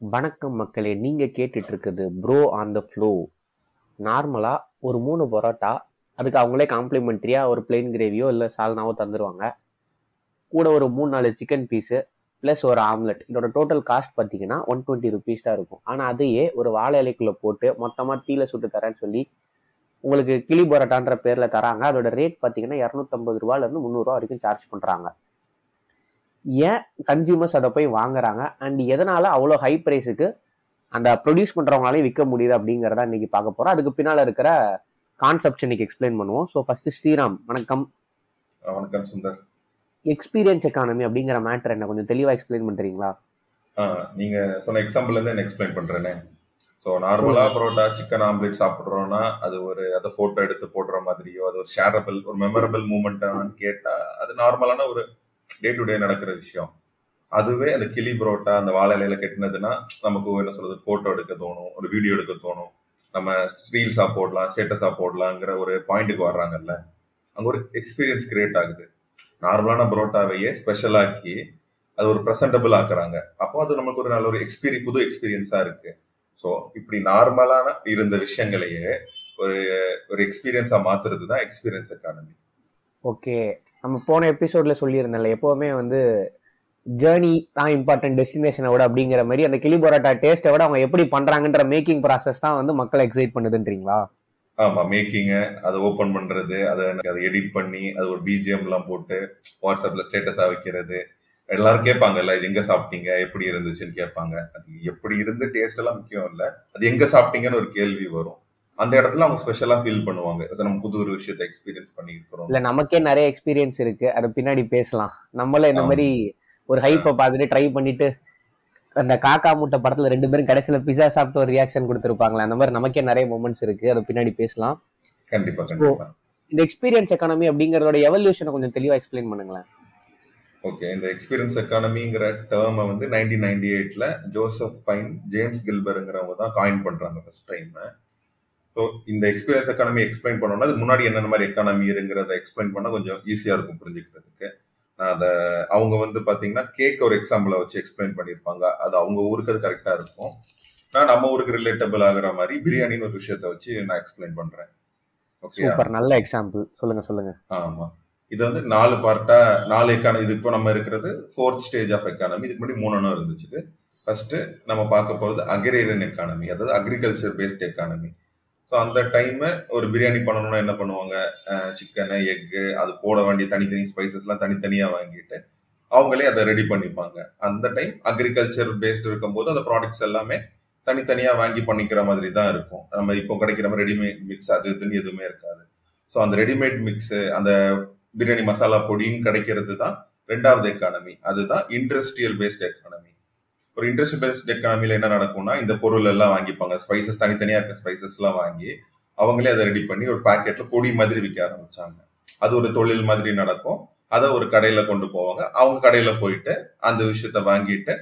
வணக்கம் மக்களே நீங்கள் கேட்டுட்டு இருக்குது ப்ரோ ஆன் த ஃப்ளோ நார்மலாக ஒரு மூணு பரோட்டா அதுக்கு அவங்களே காம்ப்ளிமெண்ட்ரியாக ஒரு பிளெயின் கிரேவியோ இல்லை சால்னாவோ தந்துடுவாங்க கூட ஒரு மூணு நாலு சிக்கன் பீஸு ப்ளஸ் ஒரு ஆம்லெட் இதோட டோட்டல் காஸ்ட் பார்த்தீங்கன்னா ஒன் டுவெண்ட்டி ருபீஸ் தான் இருக்கும். ஆனால் அதையே ஒரு வாழை இலைக்குள்ளே போட்டு மொத்தமாக டீல சுட்டு தரேன்னு சொல்லி உங்களுக்கு கிளி பரோட்டான்ற பேரில் தராங்க. அதோட ரேட் பார்த்தீங்கன்னா இரநூத்தம்பது ரூபாலேருந்து முந்நூறுரூவா வரைக்கும் சார்ஜ் பண்ணுறாங்க ஏன் கன்சியூமர்ஸ் அதை போய் வாங்குறாங்க? அண்ட் எதனால அவ்வளோ ஹை ப்ரைஸுக்கு அந்த ப்ரொடியூஸ் பண்ணுறவங்களாலே விற்க முடியுது அப்படிங்கிறத இன்னைக்கு பார்க்க போகிறோம் அதுக்கு பின்னால் இருக்கிற கான்செப்ட் இன்னைக்கு எக்ஸ்பிளைன் பண்ணுவோம். ஸோ ஃபர்ஸ்ட் ஸ்ரீராம் வணக்கம். வணக்கம் சுந்தர். எக்ஸ்பீரியன்ஸ் எக்கானமி அப்படிங்கிற மேட்டர் என்ன? கொஞ்சம் தெளிவாக எக்ஸ்பிளைன் பண்ணுறீங்களா ஆ, நீங்க சொன்ன எக்ஸாம்பிள் இருந்து எக்ஸ்பிளைன் பண்றேனே? ஸோ நார்மலா பரோட்டா சிக்கன் ஆம்லெட் சாப்பிட்றோம்னா அது ஒரு அதை போட்டோ எடுத்து போடுற மாதிரியோ அது ஒரு ஷேரபிள் ஒரு மெமரபிள் மூமெண்ட்டான்னு கேட்டா அது நார்மலான ஒரு டே டு டே நடக்கிற விஷயம். அதுவே அந்த கிளி பரோட்டா அந்த வாழை இலையில கெட்டினதுன்னா நமக்கு என்ன சொல்றது போட்டோ எடுக்க தோணும் ஒரு வீடியோ எடுக்க தோணும். நம்ம ரீல்ஸா போடலாம் ஸ்டேட்டஸா போடலாங்கிற ஒரு பாயிண்ட்டுக்கு வர்றாங்கல்ல. அங்க ஒரு எக்ஸ்பீரியன்ஸ் கிரியேட் ஆகுது. நார்மலான புரோட்டாவையே ஸ்பெஷலாக்கி அது ஒரு ப்ரெசன்டபிள் ஆக்குறாங்க. அப்போ அது நமக்கு ஒரு நல்ல ஒரு எக்ஸ்பீரியன் புது எக்ஸ்பீரியன்ஸா இருக்கு. ஸோ இப்படி நார்மலான இருந்த விஷயங்களையே ஒரு ஒரு எக்ஸ்பீரியன்ஸா மாத்துறது தான் எக்ஸ்பீரியன்ஸ் எக்கானமி ஓகே நம்ம போன எபிசோட்ல சொல்லியிருந்தேன்ல எப்போவுமே வந்து ஜேர்னி தான் இம்பார்ட்டன்ட் டெஸ்டினேஷனை விட அப்படிங்கிற மாதிரி அந்த கிளி பரோட்டா டேஸ்ட்டை விட அவங்க எப்படி பண்றாங்கன்ற மேக்கிங் ப்ராசஸ் தான் வந்து மக்களை எக்ஸைட் பண்ணுதுன்றீங்களா? ஆமா மேக்கிங்க அதை ஓபன் பண்றது அதை எனக்கு அதை எடிட் பண்ணி அது ஒரு பிஜிஎம் எல்லாம் போட்டு வாட்ஸ்அப்ல ஸ்டேட்டஸா வைக்கிறது. எல்லாரும் கேட்பாங்கல்ல இது எங்க சாப்பிட்டீங்க? எப்படி இருந்துச்சுன்னு கேட்பாங்க. அது எப்படி இருந்து டேஸ்ட் எல்லாம் முக்கியம் இல்லை அது எங்க சாப்பிட்டீங்கன்னு ஒரு கேள்வி வரும். அந்த இடத்துல அவங்க ஸ்பெஷலா ஃபீல் பண்ணுவாங்க. நம்ம புது ஒரு விஷயத்தை எக்ஸ்பீரியன்ஸ் பண்ணிருக்கிறோம் இல்ல நமக்கே நிறைய எக்ஸ்பீரியன்ஸ் இருக்கு. அதை பின்னாடி பேசலாம். நம்மள இந்த. மாதிரி ஒரு ஹைப்பை பார்த்துட்டு ட்ரை பண்ணிட்டு அந்த காக்கா முட்டை படத்துல ரெண்டு பேரும் கடைசியில பிஸா சாப்பிட்டு ஒரு ரியாக்ஷன் கொடுத்துருப்பாங்களே அந்த மாதிரி நமக்கே நிறைய மூமெண்ட்ஸ் இருக்கு. அதை பின்னாடி பேசலாம். கண்டிப்பா கண்டிப்பா. இந்த எக்ஸ்பீரியன்ஸ் எக்கானமி அப்படிங்கறதோட எவல்யூஷனை கொஞ்சம் தெளிவா எக்ஸ்பிளைன் பண்ணுங்களேன். ஓகே இந்த எக்ஸ்பீரியன்ஸ் எக்கானமிங்கிற டேர்மை வந்து நைன்டீன் நைன்டி எயிட்ல ஜோசப் பைன் ஜேம்ஸ் கில்பருங்கிறவங்க தான் காயின் பண்றாங்க ஃபர்ஸ்ட் டைம் ஸோ இந்த எக்ஸ்பீரியன்ஸ் எக்கானமி எக்ஸ்பிளைன் பண்ணோம்னா அது முன்னாடி என்னென்ன மாதிரி எக்கானமி இருங்கிறத எக்ஸ்பிளைன் பண்ணா கொஞ்சம் ஈஸியா இருக்கும் புரிஞ்சுக்கிறதுக்கு. நான் அதை அவங்க வந்து பாத்தீங்கன்னா கேக் ஒரு எக்ஸாம்பிளை வச்சு எக்ஸ்பிளைன் பண்ணியிருப்பாங்க. அது அவங்க ஊருக்கு அது கரெக்டா இருக்கும். நான் நம்ம ஊருக்கு ரிலேட்டபிள் ஆகுற மாதிரி பிரியாணின்னு ஒரு விஷயத்த வச்சு நான் எக்ஸ்பிளைன் பண்றேன். ஓகே நல்ல எக்ஸாம்பிள் சொல்லுங்க சொல்லுங்க. ஆமா. இது வந்து நாலு பார்ட்டா நாலு எக்கானமி இது இப்போ நம்ம இருக்கிறது ஃபோர்த் ஸ்டேஜ் ஆஃப் எக்கானமி இதுக்கு முன்னாடி மூணுன்னு இருந்துச்சு ஃபர்ஸ்ட் நம்ம பார்க்க போகிறது அக்ரேரியன் எக்கானமி அதாவது அக்ரிகல்ச்சர் பேஸ்ட் எக்கானமி ஸோ அந்த டைம் ஒரு பிரியாணி பண்ணணும்னா என்ன பண்ணுவாங்க? சிக்கனு எக்கு அது போட வேண்டிய தனித்தனி ஸ்பைசஸ்லாம் தனித்தனியாக வாங்கிட்டு அவங்களே அதை ரெடி பண்ணிப்பாங்க. அந்த டைம் அக்ரிகல்ச்சர் பேஸ்ட் இருக்கும்போது அந்த ப்ராடக்ட்ஸ் எல்லாமே தனித்தனியாக வாங்கி பண்ணிக்கிற மாதிரி தான் இருக்கும். நம்ம இப்போ கிடைக்கிற மாதிரி ரெடிமேட் மிக்ஸ் அது இதுன்னு எதுவுமே இருக்காது. ஸோ அந்த ரெடிமேட் மிக்ஸு அந்த பிரியாணி மசாலா பொடியும் கிடைக்கிறது தான் ரெண்டாவது எக்கானமி அதுதான் இண்டஸ்ட்ரியல் பேஸ்ட் எக்கானமி ஒரு இன்ட்ரெஸ்ட் பேஸ்ட் எக்கானமியில் என்ன நடக்கும்னா இந்த பொருள் எல்லாம் வாங்கிப்பாங்க. ஸ்பைசஸ் தனித்தனியாக இருக்க ஸ்பைசஸ்லாம் வாங்கி அவங்களே அதை ரெடி பண்ணி ஒரு பேக்கெட்டில் பொடி மாதிரி விற்க ஆரம்பிச்சாங்க. அது ஒரு தொழில் மாதிரி நடக்கும். அதை ஒரு கடையில் கொண்டு போவாங்க. அவங்க கடையில் போயிட்டு அந்த விஷயத்த வாங்கிட்டு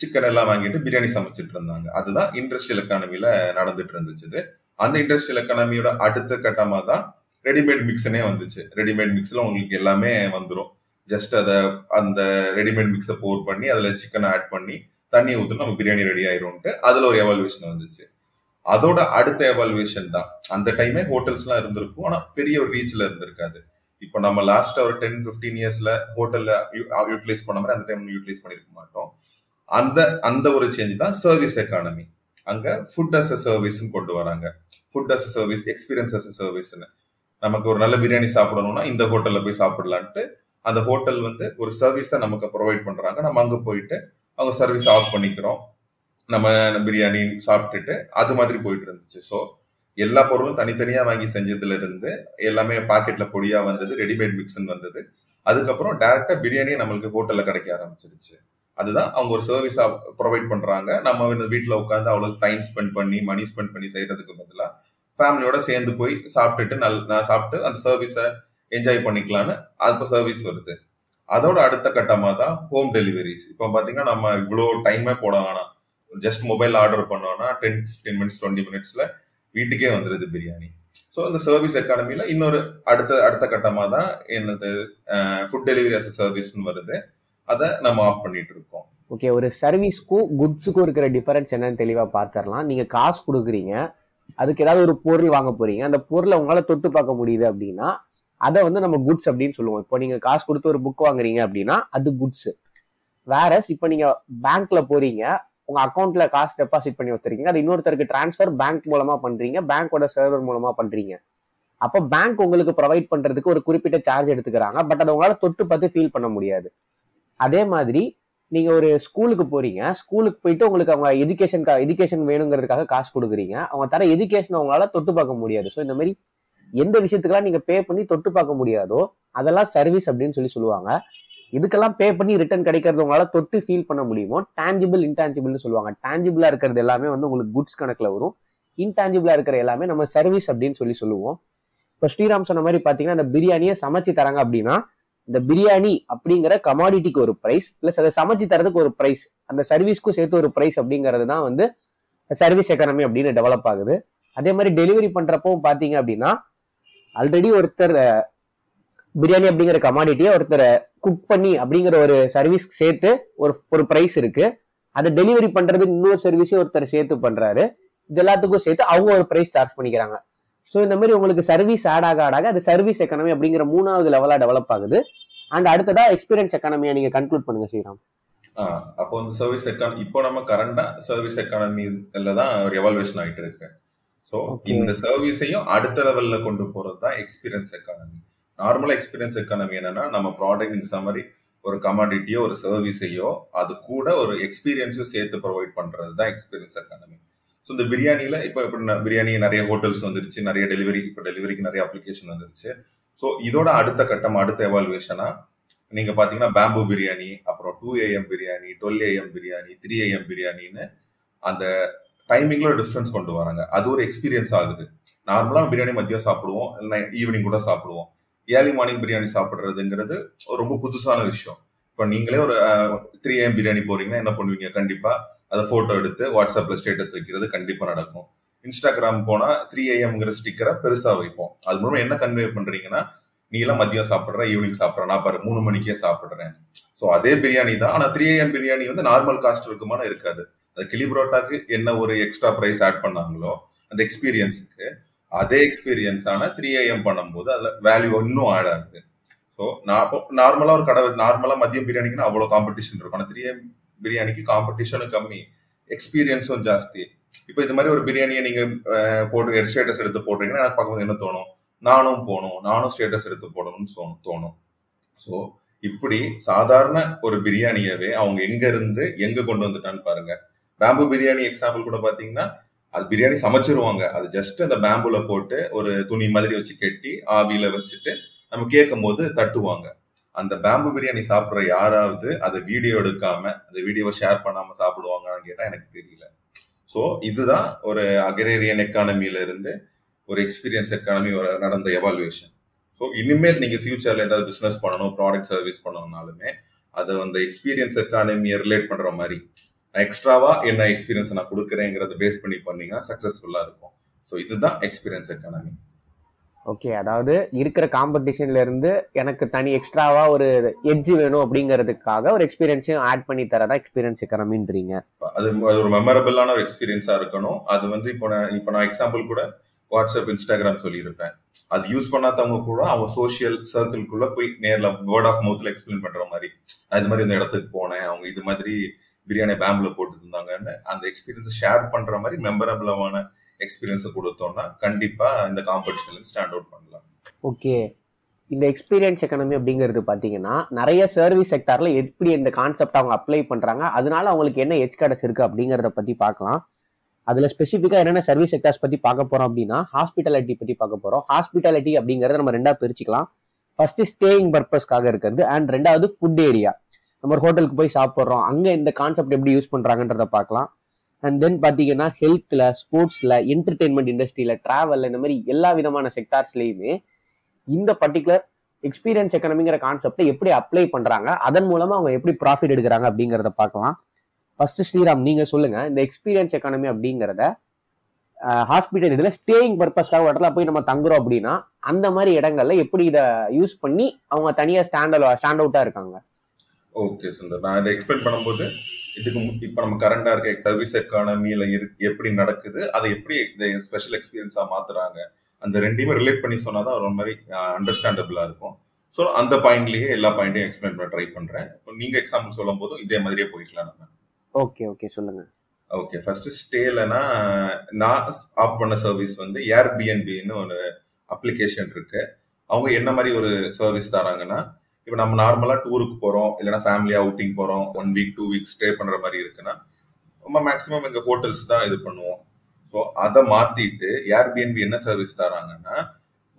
சிக்கன் எல்லாம் வாங்கிட்டு பிரியாணி சமைச்சிட்டு இருந்தாங்க. அதுதான் இண்டஸ்ட்ரியல் எக்கானமியில் நடந்துட்டு இருந்துச்சு அந்த இண்டஸ்ட்ரியல் எக்கானமியோட அடுத்த கட்டமாக தான் ரெடிமேட் மிக்ஸ்னே வந்துச்சு. ரெடிமேட் மிக்ஸில் உங்களுக்கு எல்லாமே வந்துடும் ஜஸ்ட் அதை அந்த ரெடிமேட் மிக்ஸை போர் பண்ணி அதில் சிக்கனை ஆட் பண்ணி தண்ணி ஊற்றி நம்ம பிரியாணி ரெடி ஆயிரும்ட்டு அதில் ஒரு எவால்வேஷன் வந்துச்சு. அதோட அடுத்த எவால்வேஷன் தான். அந்த டைமே ஹோட்டல்ஸ்லாம் இருந்திருக்கும். ஆனால் பெரிய ஒரு ரீச்சில் இருந்திருக்காது. இப்போ நம்ம லாஸ்ட் ஒரு டென் ஃபிஃப்டீன் இயர்ஸ்ல ஹோட்டல்ல யூட்டிலைஸ் பண்ண மாதிரி அந்த டைம் யூட்டிலைஸ் பண்ணிருக்க மாட்டோம். அந்த அந்த ஒரு சேஞ்ச் தான் சர்வீஸ் எக்கானமி அங்க ஃபுட் அஸ் அ சர்வீஸ்னு கொண்டு வராங்க. Food as a service experience as a சர்வீஸ்னு நமக்கு ஒரு நல்ல பிரியாணி சாப்பிடணும்னா இந்த ஹோட்டல்ல போய் சாப்பிடலான்ட்டு அந்த ஹோட்டல் வந்து ஒரு சர்வீஸை நமக்கு ப்ரொவைட் பண்றாங்க. நம்ம அங்க போயிட்டு அவங்க சர்வீஸ் ஆஃப் பண்ணிக்கிறோம். நம்ம பிரியாணி சாப்பிட்டுட்டு அது மாதிரி போயிட்டு இருந்துச்சு. ஸோ எல்லா பொருளும் தனித்தனியாக வாங்கி செஞ்சதுல இருந்து எல்லாமே பாக்கெட்ல பொடியா வந்தது ரெடிமேட் மிக்ஸ்ன்னு வந்தது. அதுக்கப்புறம் டைரக்டா பிரியாணியே நம்மளுக்கு ஹோட்டல்ல கிடைக்க ஆரம்பிச்சிருச்சு. அதுதான் அவங்க ஒரு சர்வீஸா ப்ரொவைட் பண்றாங்க. நம்ம வந்து வீட்டில் உட்காந்து அவ்வளவு டைம் ஸ்பெண்ட் பண்ணி மணி ஸ்பெண்ட் பண்ணி செய்யறதுக்கு பதிலாக ஃபேமிலியோட சேர்ந்து போய் சாப்பிட்டுட்டு நல் நான் சாப்பிட்டு அந்த சர்வீஸை என்ஜாய் பண்ணிக்கலான்னு அப்போ சர்வீஸ் வருது. அதோட அடுத்த கட்டமாக தான் ஹோம் டெலிவரிஸ் இப்போ பார்த்தீங்கன்னா நம்ம இவ்வளோ டைமே போட வேணாம். ஜஸ்ட் மொபைல் ஆர்டர் பண்ணோம்னா டென் ஃபிஃப்டீன் மினிட்ஸ் டுவெண்ட்டி மினிட்ஸில் வீட்டுக்கே வந்துடுது பிரியாணி. ஸோ அந்த சர்வீஸ் எக்கானமியில் இன்னொரு அடுத்த அடுத்த கட்டமாக தான் என்னது ஃபுட் டெலிவரி அஸ் சர்வீஸ்னு வருது. அதை நம்ம ஆஃப் பண்ணிட்டு இருக்கோம். ஓகே ஒரு சர்வீஸ்க்கும் குட்ஸுக்கும் இருக்கிற டிஃபரன்ஸ் என்னன்னு தெளிவாக பார்த்துடலாம் நீங்கள் காசு கொடுக்குறீங்க. அதுக்கு ஏதாவது ஒரு பொருள் வாங்க போறீங்க. அந்த பொருளை உங்களால் தொட்டு பார்க்க முடியுது அப்படின்னா அதை வந்து நம்ம குட்ஸ் அப்படின்னு சொல்லுவோம். இப்போ நீங்க காசு கொடுத்து ஒரு புக் வாங்குறீங்க அப்படின்னா அது குட்ஸ் வேற இப்போ நீங்க பேங்க்ல போறீங்க உங்க அக்கௌண்ட்ல காசு டெபாசிட் பண்ணி வச்சிருக்கீங்க அது இன்னொருத்தருக்கு டிரான்ஸ்ஃபர் பேங்க் மூலமா பண்றீங்க பேங்கோட சர்வர் மூலமா பண்றீங்க. அப்போ பேங்க் உங்களுக்கு ப்ரொவைட் பண்றதுக்கு ஒரு குறிப்பிட்ட சார்ஜ் எடுத்துக்கிறாங்க பட் அதை உங்களால தொட்டு பார்த்து ஃபீல் பண்ண முடியாது. அதே மாதிரி நீங்க ஒரு ஸ்கூலுக்கு போறீங்க ஸ்கூலுக்கு போயிட்டு உங்களுக்கு அவங்க எஜுகேஷன் எஜுகேஷன் வேணுங்கிறதுக்காக காசு கொடுக்குறீங்க அவங்க தர எஜுகேஷன் அவங்களால தொட்டு பார்க்க முடியாது. ஸோ இந்த மாதிரி எந்த விஷயத்துக்கெல்லாம் நீங்க பே பண்ணி தொட்டு பார்க்க முடியாதோ அதெல்லாம் சர்வீஸ் அப்படின்னு சொல்லி சொல்லுவாங்க. இதுக்கெல்லாம் பே பண்ணி ரிட்டர்ன் கிடைக்கிறது உங்களால தொட்டு ஃபீல் பண்ண முடியுமோ? டேஞ்சிபிள் இன்டான்ஜிபிள்னு சொல்லுவாங்க. டேஞ்சிபிளா இருக்கிறது எல்லாமே வந்து உங்களுக்கு குட்ஸ் கணக்குல வரும். இன்டான்ஜிபிளா இருக்கிற எல்லாமே நம்ம சர்வீஸ் அப்படின்னு சொல்லி சொல்லுவோம். இப்போ ஸ்ரீராம் சொன்ன மாதிரி பாத்தீங்கன்னா அந்த பிரியாணியை சமைச்சு தராங்க அப்படின்னா இந்த பிரியாணி அப்படிங்கிற கமாடிட்டிக்கு ஒரு ப்ரைஸ் பிளஸ் அதை சமைச்சு தரதுக்கு ஒரு ப்ரைஸ் அந்த சர்வீஸ்க்கும் சேர்த்து ஒரு ப்ரைஸ் அப்படிங்கிறது தான் வந்து சர்வீஸ் எக்கனமி அப்படின்னு டெவலப் ஆகுது. அதே மாதிரி டெலிவரி பண்றப்பவும் பாத்தீங்க அப்படின்னா ஆல்ரெடி ஒருத்தர் பிரியாணி அப்படிங்கிற கமாடிட்டியை ஒருத்தரை குக் பண்ணி அப்படிங்கிற ஒரு சர்வீஸ் சேர்த்து ஒரு ஒரு ப்ரைஸ் இருக்கு. அதை டெலிவரி பண்றதுக்கு இன்னொரு சர்வீஸே ஒருத்தர் சேர்த்து பண்றாரு. இது எல்லாத்துக்கும் சேர்த்து அவங்க ஒரு ப்ரைஸ் சார்ஜ் பண்ணிக்கிறாங்க. ஸோ இந்த மாதிரி உங்களுக்கு சர்வீஸ் ஆட் ஆக ஆடாக அது சர்வீஸ் எக்கனமி அப்படிங்கிற மூணாவது லெவலா டெவலப் ஆகுது. அண்ட் அடுத்ததா எக்ஸ்பீரியன்ஸ் எக்கனாமியை நீங்க கன்க்ளூட் பண்ணுங்க ஸ்ரீராம். அப்போ வந்து சர்வீஸ் எக்கானமி இப்போ நம்ம கரண்டா சர்வீஸ் எக்கானமில தான் ஒரு எவால்வேஷன் ஆகிட்டு இருக்கு. ஸோ. இந்த சர்வீஸையும் அடுத்த லெவல்ல கொண்டு போறது தான் எக்ஸ்பீரியன்ஸ் எக்கானமி நார்மலா எக்ஸ்பீரியன்ஸ் எக்கானமி என்னன்னா நம்ம ப்ராடக்ட் சொன்ன மாதிரி ஒரு கமாடிட்டியோ ஒரு சர்வீஸையோ அது கூட ஒரு எக்ஸ்பீரியன்ஸையும் சேர்த்து ப்ரொவைட் பண்றது தான் எக்ஸ்பீரியன்ஸ் எக்கானமி ஸோ இந்த பிரியாணியில இப்போ ந- பிரியாணி நிறைய ஹோட்டல்ஸ் வந்துருச்சு நிறைய டெலிவரி இப்போ டெலிவரிக்கு நிறைய அப்ளிகேஷன் வந்துருச்சு. ஸோ இதோட அடுத்த கட்டம் அடுத்த எவால்வேஷனா நீங்க பாத்தீங்கன்னா பேம்பு பிரியாணி அப்புறம் two AM biryani twelve AM biryani three AM பிரியாணின்னு அந்த டைமிங்ல டிஃப்ரென்ஸ் கொண்டு வராங்க. அது ஒரு எக்ஸ்பீரியன்ஸ் ஆகுது. நார்மலாக பிரியாணி மதியம் சாப்பிடுவோம் இல்லை ஈவினிங் கூட சாப்பிடுவோம். ஏர்லி மார்னிங் பிரியாணி சாப்பிட்றதுங்கிறது ரொம்ப புதுசான விஷயம். இப்போ நீங்களே ஒரு த்ரீ ஏஎம் பிரியாணி போறீங்கன்னா என்ன பண்ணுவீங்க? கண்டிப்பாக அதை ஃபோட்டோ எடுத்து வாட்ஸ்அப்பில் ஸ்டேட்டஸ் வைக்கிறது கண்டிப்பாக நடக்கும். இன்ஸ்டாகிராம் போனால் த்ரீ ஏஎம்ங்கிற ஸ்டிக்கரை பெருசாக வைப்போம். அது மூலமாக என்ன கன்வே பண்ணுறீங்கன்னா நீ எல்லாம் மதியம் சாப்பிட்ற ஈவினிங் சாப்பிட்ற. நான் பாரு மூணு மணிக்கே சாப்பிட்றேன். ஸோ அதே பிரியாணி தான். ஆனால் த்ரீ ஏஎம் பிரியாணி வந்து நார்மல் காஸ்ட் இருக்குமானா இருக்காது. கிளி புரோட்டாக்கு என்ன ஒரு எக்ஸ்ட்ரா ப்ரைஸ் ஆட் பண்ணாங்களோ அந்த எக்ஸ்பீரியன்ஸுக்கு அதே எக்ஸ்பீரியன்ஸ் த்ரீ ஏஎம் பண்ணும்போது அதில் வேல்யூ இன்னும் ஆட் ஆகுது. ஸோ நான் நார்மலாக ஒரு கடை நார்மலாக மதியம் பிரியாணிக்குன்னா அவ்வளோ காம்படிஷன் இருக்கும். ஆனால் த்ரீ ஏஎம் பிரியாணிக்கு காம்படிஷனும் கம்மி. எக்ஸ்பீரியன்ஸும் ஜாஸ்தி. இப்போ இது மாதிரி ஒரு பிரியாணியை நீங்கள் போட்டு ஸ்டேட்டஸ் எடுத்து போடுறீங்கன்னா எனக்கு பார்க்கும்போது என்ன தோணும்? நானும் போகணும். நானும் ஸ்டேட்டஸ் எடுத்து போடணும்னு தோணும் தோணும். ஸோ இப்படி சாதாரண ஒரு பிரியாணியவே அவங்க எங்க இருந்து எங்க கொண்டு வந்துட்டான்னு பாருங்க. பேம்பு பிரியாணி எக்ஸாம்பிள் கூட பாத்தீங்கன்னா அது பிரியாணி சமைச்சிருவாங்க. அது ஜஸ்ட் அந்த பேம்புல போட்டு ஒரு துணி மாதிரி வச்சு கட்டி ஆவியில வச்சுட்டு நம்ம கேட்கும் போது தட்டுவாங்க. அந்த பேம்பு பிரியாணி சாப்பிட்ற யாராவது அதை வீடியோ எடுக்காம அந்த வீடியோவை ஷேர் பண்ணாம சாப்பிடுவாங்கன்னு கேட்டா எனக்கு தெரியல. ஸோ இதுதான் ஒரு அக்ரேரியன் எக்கானமில இருந்து ஒரு எக்ஸ்பீரியன்ஸ் எக்கானமி நடந்த எவால்வேஷன் ஸோ இனிமேல் நீங்க ஃபியூச்சர்ல ஏதாவது பிசினஸ் பண்ணணும் ப்ராடக்ட் சர்வீஸ் பண்ணணும்னாலுமே அது அந்த எக்ஸ்பீரியன்ஸ் எக்கானமியை ரிலேட் பண்ற மாதிரி எக்ஸ்ட்ராவா என்ன எக்ஸ்பீரியன்ஸ் நான் கொடுக்குறேங்கிறத பேஸ் பண்ணி பண்ணீங்கன்னா சக்சஸ்ஃபுல்லா இருக்கும். ஸோ இதுதான் எக்ஸ்பீரியன்ஸ் எக்கானமி ஓகே அதாவது இருக்கிற காம்படிஷன்ல இருந்து எனக்கு தனி எக்ஸ்ட்ராவா ஒரு எட்ஜ் வேணும் அப்படிங்கிறதுக்காக ஒரு எக்ஸ்பீரியன்ஸையும் ஆட் பண்ணி தரதா எக்ஸ்பீரியன்ஸ் எக்கனமின்றீங்க அது அது ஒரு மெமரபிளான ஒரு எக்ஸ்பீரியன்ஸா இருக்கணும். அது வந்து இப்போ நான் இப்போ நான் எக்ஸாம்பிள் கூட வாட்ஸ்அப் இன்ஸ்டாகிராம் சொல்லியிருப்பேன். அது யூஸ் பண்ணாதவங்க கூட அவங்க சோஷியல் சர்க்கிள்குள்ள போய் நேர்ல வேர்ட் ஆஃப் மவுத்ல எக்ஸ்பிளைன் பண்ற மாதிரி. நான் இது மாதிரி இந்த இடத்துக்கு போனேன். அவங்க இது மாதிரி பிரியாணி பேம்பில் போட்டுருந்தாங்கன்னு அந்த எக்ஸ்பீரியன்ஸை ஷேர் பண்ணுற மாதிரி மெமரபிளமான எக்ஸ்பீரியன்ஸை கொடுத்தோம்னா கண்டிப்பாக இந்த காம்படிஷன்ல ஸ்டாண்ட் அவுட் பண்ணலாம். ஓகே இந்த எக்ஸ்பீரியன்ஸ் எக்கனமி அப்படிங்கிறது பார்த்தீங்கன்னா நிறைய சர்வீஸ் செக்டார்ல எப்படி இந்த கான்செப்ட் அவங்க அப்ளை பண்ணுறாங்க அதனால அவங்களுக்கு என்ன எச் கிடைச்சிருக்கு அப்படிங்கிறத பற்றி பார்க்கலாம். அதில் ஸ்பெசிஃபிக்காக என்னென்ன சர்வீஸ் செக்டார்ஸ் பற்றி பார்க்க போகிறோம் அப்படின்னா ஹாஸ்பிட்டாலிட்டி பற்றி பார்க்க போகிறோம் ஹாஸ்பிட்டாலிட்டி அப்படிங்கறத நம்ம ரெண்டாக பிரிச்சுக்கலாம். ஃபர்ஸ்ட் ஸ்டேயிங் பர்பஸ்க்காக இருக்கிறது அண்ட் ரெண்டாவது ஃபுட் ஏரியா நம்ம ஒரு ஹோட்டலுக்கு போய் சாப்பிட்றோம். அங்கே இந்த கான்செப்ட் எப்படி யூஸ் பண்ணுறாங்கன்றத பார்க்கலாம். அண்ட் தென் பார்த்தீங்கன்னா ஹெல்த்தில் ஸ்போர்ட்ஸில் என்டர்டெயின்மெண்ட் இண்டஸ்ட்ரியில் ட்ராவலில் இந்த மாதிரி எல்லா விதமான செக்டார்ஸ்லேயுமே இந்த பர்டிகுலர் எக்ஸ்பீரியன்ஸ் எக்கனமிங்கிற கான்செப்டை எப்படி அப்ளை பண்ணுறாங்க அதன் மூலமாக அவங்க எப்படி ப்ராஃபிட் எடுக்கிறாங்க அப்படிங்கிறத பார்க்கலாம். ஃபர்ஸ்ட் ஸ்ரீராம் நீங்கள் சொல்லுங்கள் இந்த எக்ஸ்பீரியன்ஸ் எக்கானமி அப்படிங்கிறத ஹாஸ்பிட்டல் இதில் ஸ்டேயிங் பர்பஸ்க்காக இடத்துல போய் நம்ம தங்குறோம் அப்படின்னா அந்த மாதிரி இடங்கள்ல எப்படி இதை யூஸ் பண்ணி அவங்க தனியாக ஸ்டாண்ட் ஸ்டாண்ட் அவுட்டாக இருக்காங்க. ஓகே சுந்தர் நான் இதை எக்ஸ்பிளைன் பண்ணும்போது இதுக்கு இப்ப நம்ம கரண்டா இருக்க சர்வீஸ் எக்கானமியில எப்படி நடக்குது அதை எப்படி இதை ஸ்பெஷல் எக்ஸ்பீரியன்ஸா மாத்துறாங்க அந்த ரெண்டையுமே ரிலேட் பண்ணி சொன்னாதான் ஒரு மாதிரி அண்டர்ஸ்டாண்டபிளா இருக்கும். ஸோ அந்த பாயிண்ட்லயே எல்லா பாயிண்ட்டையும் எக்ஸ்பிளைன் பண்ண ட்ரை பண்றேன். இப்போ நீங்க எக்ஸாம்பிள் சொல்லும் போதும் இதே மாதிரியே போய்க்கலாம் நம்ம. ஓகே ஓகே சொல்லுங்க. ஓகே ஃபர்ஸ்ட் ஸ்டேலனா நான் ஆப் பண்ண சர்வீஸ் வந்து ஏர்பிஎன்பின்னு ஒரு அப்ளிகேஷன் இருக்கு. அவங்க என்ன மாதிரி ஒரு சர்வீஸ் தராங்கன்னா இப்போ நம்ம நார்மலாக டூருக்கு போகிறோம் இல்லைன்னா ஃபேமிலி அவுட்டிங் போகிறோம் one week two week stay பண்ணுற மாதிரி இருக்குன்னா நம்ம மேக்ஸிமம் எங்கள் ஹோட்டல்ஸ் தான் இது பண்ணுவோம். ஸோ அதை மாற்றிட்டு ஏர்பிஎன்பி என்ன சர்வீஸ் தராங்கன்னா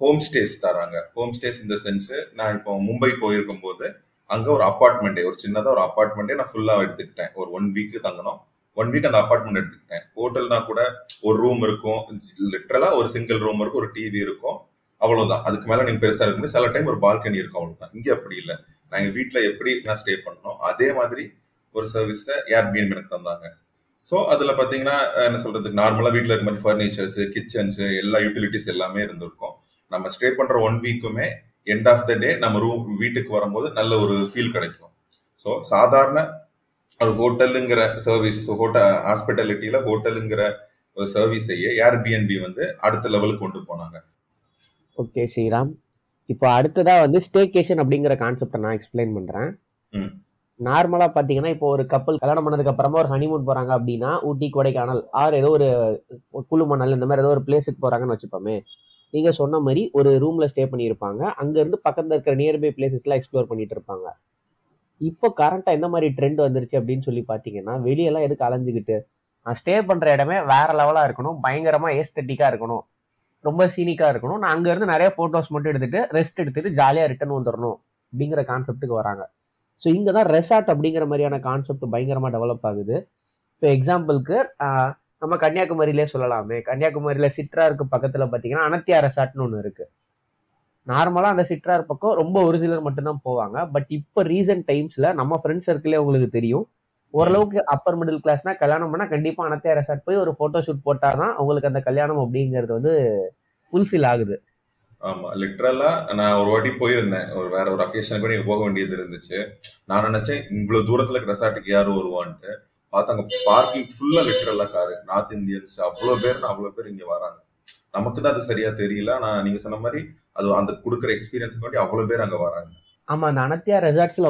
ஹோம் ஸ்டேஸ் தராங்க. ஹோம் ஸ்டேஸ் இந்த சென்ஸு நான் இப்போ மும்பை போயிருக்கும் போது அங்கே ஒரு அப்பார்ட்மெண்ட்டே ஒரு சின்னதாக ஒரு அப்பார்ட்மெண்ட்டே நான் ஃபுல்லாக எடுத்துக்கிட்டேன். ஒரு ஒன் வீக்கு தங்கணும். ஒன் வீக் அந்த அப்பார்ட்மெண்ட் எடுத்துக்கிட்டேன். ஹோட்டல்னா கூட ஒரு ரூம் இருக்கும். லிட்ரலாக ஒரு சிங்கிள் ரூம் இருக்கும் ஒரு டிவி இருக்கும். அவ்வளவுதான். அதுக்கு மேல நீங்க பெருசா இருக்க முடியும் சில டைம் ஒரு பால்கனி இருக்கும் அவ்வளவுதான். இங்க அப்படி இல்லை. நாங்க வீட்டில் எப்படி நான் ஸ்டே பண்ணோம் அதே மாதிரி ஒரு சர்வீஸ ஏர்பிஎன்பி எனக்கு தந்தாங்க. ஸோ அதுல பாத்தீங்கன்னா என்ன சொல்றதுக்கு நார்மலா வீட்டில் இருக்க மாதிரி ஃபர்னிச்சர்ஸ் கிச்சன்ஸ் எல்லா யூட்டிலிட்டிஸ் எல்லாமே இருந்திருக்கும். நம்ம ஸ்டே பண்ற ஒன் வீக்குமே எண்ட் ஆஃப் த டே நம்ம ரூம் வீட்டுக்கு வரும்போது நல்ல ஒரு ஃபீல் கிடைக்கும். ஸோ சாதாரண ஒரு ஹோட்டலுங்கிற சர்வீஸ் ஹோட்டல் ஹாஸ்பிட்டாலிட்டியில ஹோட்டலுங்கிற ஒரு சர்வீஸையே ஏர்பிஎன்பி வந்து அடுத்த லெவலுக்கு கொண்டு போனாங்க. ஓகே ஸ்ரீராம். இப்போ அடுத்ததா வந்து ஸ்டேகேஷன் அப்படிங்கிற கான்செப்டை நான் எக்ஸ்பிளைன் பண்றேன். நார்மலா பாத்தீங்கன்னா இப்போ ஒரு கப்பல் கல்யாணம் பண்ணதுக்கு அப்புறமா ஒரு ஹனிமூன் போறாங்க அப்படின்னா ஊட்டி கொடைக்கானல் ஆர் ஏதோ ஒரு குழுமணல் இந்த மாதிரி ஏதோ ஒரு பிளேஸுக்கு போறாங்கன்னு வச்சுப்போமே நீங்க சொன்ன மாதிரி ஒரு ரூம்ல ஸ்டே பண்ணியிருப்பாங்க. அங்க இருந்து பக்கத்துல இருக்கிற நியர்பை பிளேசஸ்லாம் எக்ஸ்ப்ளோர் பண்ணிட்டு இருப்பாங்க. இப்போ கரண்டா என்ன மாதிரி ட்ரெண்ட் வந்துருச்சு அப்படின்னு சொல்லி பாத்தீங்கன்னா வெளியெல்லாம் எதுக்கு அலைஞ்சுக்கிட்டு? ஸ்டே பண்ற இடமே வேற லெவலா இருக்கணும். பயங்கரமா ஏஸ்தட்டிக்கா இருக்கணும். ரொம்ப சீனிக்காக இருக்கணும். நான் அங்கேருந்து நிறைய ஃபோட்டோஸ் மட்டும் எடுத்துகிட்டு ரெஸ்ட் எடுத்துகிட்டு ஜாலியாக ரிட்டர்ன் வந்துடணும் அப்படிங்கிற கான்செப்ட்டுக்கு வராங்க. ஸோ இங்கே தான் ரெசார்ட் அப்படிங்கிற மாதிரியான கான்செப்ட் பயங்கரமாக டெவலப் ஆகுது. இப்போ எக்ஸாம்பிளுக்கு நம்ம கன்னியாகுமரியிலே சொல்லலாமே. கன்னியாகுமரியில் சிற்றாருக்கு பக்கத்தில் பார்த்தீங்கன்னா அனத்தியா ரெசார்ட்னு ஒன்று இருக்குது நார்மலாக அந்த சிற்றார் பக்கம் ரொம்ப ஒரு சிலர் மட்டும்தான் போவாங்க. பட் இப்போ ரீசன்ட் டைம்ஸில் நம்ம ஃப்ரெண்ட்ஸ் சர்க்கிளே உங்களுக்கு தெரியும். ஓரளவுக்கு அப்பர் மிடில் கிளாஸ்னா கல்யாணம் பண்ணா கண்டிப்பா அனத்தையா ரெசார்ட் போய் ஒரு போட்டோ ஷூட் போட்டாதான் அவங்களுக்கு அந்த கல்யாணம் அப்படிங்கிறது வந்து ஃபுல்ஃபில் ஆகுது. ஆமா லிட்ரலாக நான் ஒரு வாட்டி போயிருந்தேன். ஒரு வேற ஒரு அக்கேஷனுக்கு நீங்க போக வேண்டியது இருந்துச்சு. நான் நினைச்சேன் இவ்வளவு தூரத்துல ரெசார்ட்டுக்கு யாரும் வருவான்ட்டு. பார்த்து அங்கே பார்க்கிங் ஃபுல்லா லிட்ரலாக காரு நார்த் இந்தியன்ஸ் அவ்வளவு பேர் அவ்வளவு பேர் இங்க வராங்க. நமக்கு தான் அது சரியா தெரியல. ஆனா நீங்க சொன்ன மாதிரி அது அந்த கொடுக்குற எக்ஸ்பீரியன்ஸ் வேண்டி அவ்வளவு பேர் அங்க வராங்க. ஆமா அந்த அனத்தியா ரெசார்ட்ஸ்ல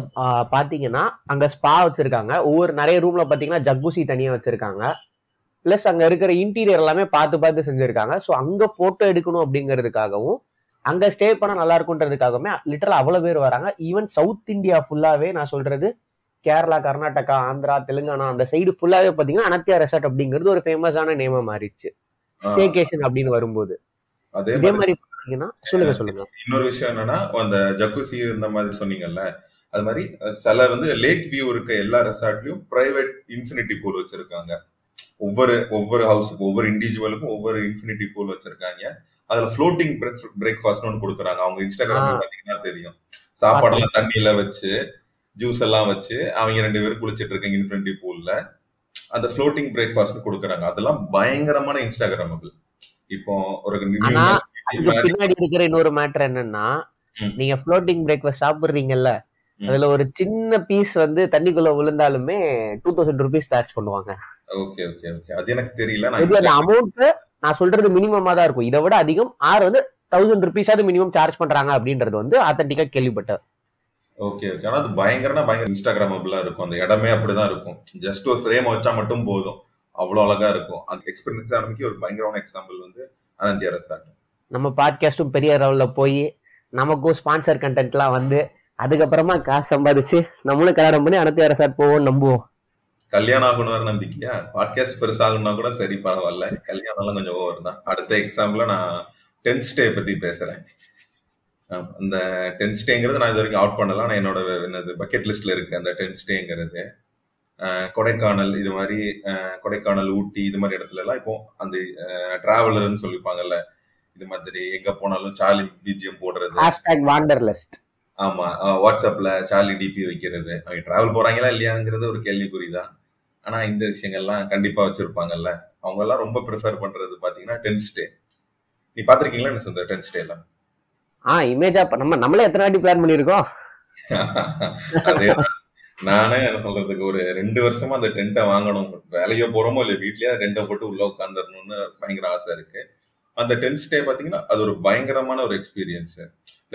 பாத்தீங்கன்னா அங்க ஸ்பா வச்சிருக்காங்க. ஒவ்வொரு நிறைய ரூம்ல பாத்தீங்கன்னா ஜக்கூசி தனியா வச்சிருக்காங்க. பிளஸ் அங்க இருக்கிற இன்டீரியர் எல்லாமே பார்த்து பார்த்து செஞ்சிருக்காங்க. ஸோ அங்க போட்டோ எடுக்கணும் அப்படிங்கிறதுக்காகவும் அங்க ஸ்டே பண்ண நல்லா இருக்குன்றதுக்காகவுமே லிட்டரல் அவ்வளவு பேர் வராங்க. ஈவன் சவுத் இந்தியா ஃபுல்லாவே நான் சொல்றது கேரளா கர்நாடகா ஆந்திரா தெலுங்கானா அந்த சைடு ஃபுல்லாவே பாத்தீங்கன்னா அனத்தியா ரெசார்ட் அப்படிங்கிறது ஒரு ஃபேமஸான நேமா மாறிடுச்சு. ஆஹ் ஸ்டேகேஷன் அப்படின்னு வரும்போது. அதே மாதிரி மாதிரி பாத்தீங்கன்னா சொல்லுங்க சொல்லுங்க. இன்னொரு விஷயம் என்னன்னா அந்த ஜக்குசி இந்த மாதிரி சொன்னீங்கல்ல அது மாதிரி சில வந்து லேக் வியூ இருக்க எல்லா ரெசார்ட்லயும் பிரைவேட் இன்ஃபினிட்டி பூல் வச்சிருக்காங்க. ஒவ்வொரு ஒவ்வொரு ஹவுஸுக்கும் ஒவ்வொரு இண்டிவிஜுவலுக்கும் ஒவ்வொரு இன்ஃபினிட்டி பூல் வச்சிருக்காங்க. அதுல ஃப்ளோட்டிங் பிரேக்ஃபாஸ்ட் ஒன்று கொடுக்குறாங்க. அவங்க இன்ஸ்டாகிராம்ல ஆ. பாத்தீங்கன்னா தெரியும். சாப்பாடெல்லாம் தண்ணியில வச்சு ஜூஸ் எல்லாம் வச்சு அவங்க ரெண்டு பேரும் குளிச்சிட்டு இருக்காங்க இன்ஃபினிட்டி பூல்ல அந்த ஃப்ளோட்டிங் பிரேக்ஃபாஸ்ட் கொடுக்குறாங்க. அதெல்லாம் பயங்கரமான இன்ஸ்டாகிராமபிள் இப்போ ஒரு அதுக்கு பின்னாடி இருக்கிற இன்னொரு மேட்டர் என்னன்னா. நீங்க ஃப்ளோட்டிங் பிரேக்ஃபாஸ்ட் சாப்பிடுறீங்கல்ல. அதுல ஒரு சின்ன பீஸ் வந்து தண்ணிக்குள்ள விழுந்தாலுமே டூ தௌசண்ட் ருபீஸ் சார்ஜ் பண்ணுவாங்க. ஓகே ஓகே ஓகே அது எனக்கு தெரியல. அந்த அமௌண்ட் நான் சொல்றது மினிமமா தான் இருக்கும். இதை விட அதிகம் ஆர் வந்து தௌசண்ட் ருபீஸாவது மினிமம் சார்ஜ் பண்றாங்க அப்படின்றது வந்து ஆத்தன்டிக்கா கேள்விப்பட்டேன். ஓகே ஓகே ஆனா அது பயங்கரனா பயங்கர இன்ஸ்டாகிராமபிளா இருக்கும். அந்த இடமே அப்படிதான் இருக்கும். ஜஸ்ட் ஒரு ஃப்ரேம் வச்சா மட்டும் போதும். அவ்வளவு அழகா இருக்கும். அந்த எக்ஸ்பீரியன்ஸ் ஆரம்பிக்க ஒரு பயங்கரமான எக்ஸாம்பிள் வந்து அனந்தியா ரெசார்ட் நம்ம பாட்காஸ்ட்டும் பெரிய லெவலில் போய் நமக்கும் ஸ்பான்சர் கண்டென்ட்லாம் வந்து அதுக்கப்புறமா காசு சம்பாதிச்சு நம்மளும் கல்யாணம் பண்ணி அனைத்து ரெசார்ட் போவோம் நம்புவோம். கல்யாணம் ஆகணும் நம்பிக்கையா? பாட்காஸ்ட் பெருசாகணும்னா கூட சரி பரவாயில்ல. கல்யாணம் எல்லாம் கொஞ்சம் ஓவர் தான். அடுத்த எக்ஸாம்பிள் நான் டென்த் ஸ்டே பத்தி பேசுறேன். அந்த டென்த் ஸ்டேங்கிறது நான் இது வரைக்கும் அவுட் பண்ணலாம் நான் என்னோட என்னது பக்கெட் லிஸ்ட்ல இருக்கு அந்த டென்த் ஸ்டேங்கிறது கொடைக்கானல் இது மாதிரி கொடைக்கானல் ஊட்டி இது மாதிரி இடத்துல எல்லாம் இப்போ அந்த டிராவலர்னு சொல்லிப்பாங்கல்ல இது மாதிரி எங்க போனாலும் சார்லி பிஜிஎம் போடுறது. ஹேஷ்டாக் வாண்டர்லெஸ்ட் ஆமா வாட்ஸ்அப்ல சார்லி டிபி வைக்கிறது. அவங்க டிராவல் போறாங்களா இல்லையாங்கிறது ஒரு கேள்விக்குறிதான். ஆனா இந்த விஷயங்கள்லாம் கண்டிப்பா வச்சிருப்பாங்கல்ல. அவங்க எல்லாம் ரொம்ப ப்ரிஃபர் பண்றது பாத்தீங்கன்னா டென்த் ஸ்டே நீ பாத்திருக்கீங்களா என்ன சொல்ற டென்த் ஸ்டே எல்லாம்? ஆ இமேஜா நம்ம நம்மளே எத்தனை வாட்டி பிளான் பண்ணியிருக்கோம்? அதே நானே என்ன சொல்றதுக்கு ஒரு ரெண்டு வருஷமா அந்த டென்ட்டை வாங்கணும். வேலையோ போறோமோ இல்லை வீட்லயே டென்ட்டை போட்டு உள்ள உட்காந்துடணும்னு பயங்கர ஆசை இருக்கு. அந்த டென்ஸ் டே பாத்தீங்கன்னா அது ஒரு பயங்கரமான ஒரு எக்ஸ்பீரியன்ஸ்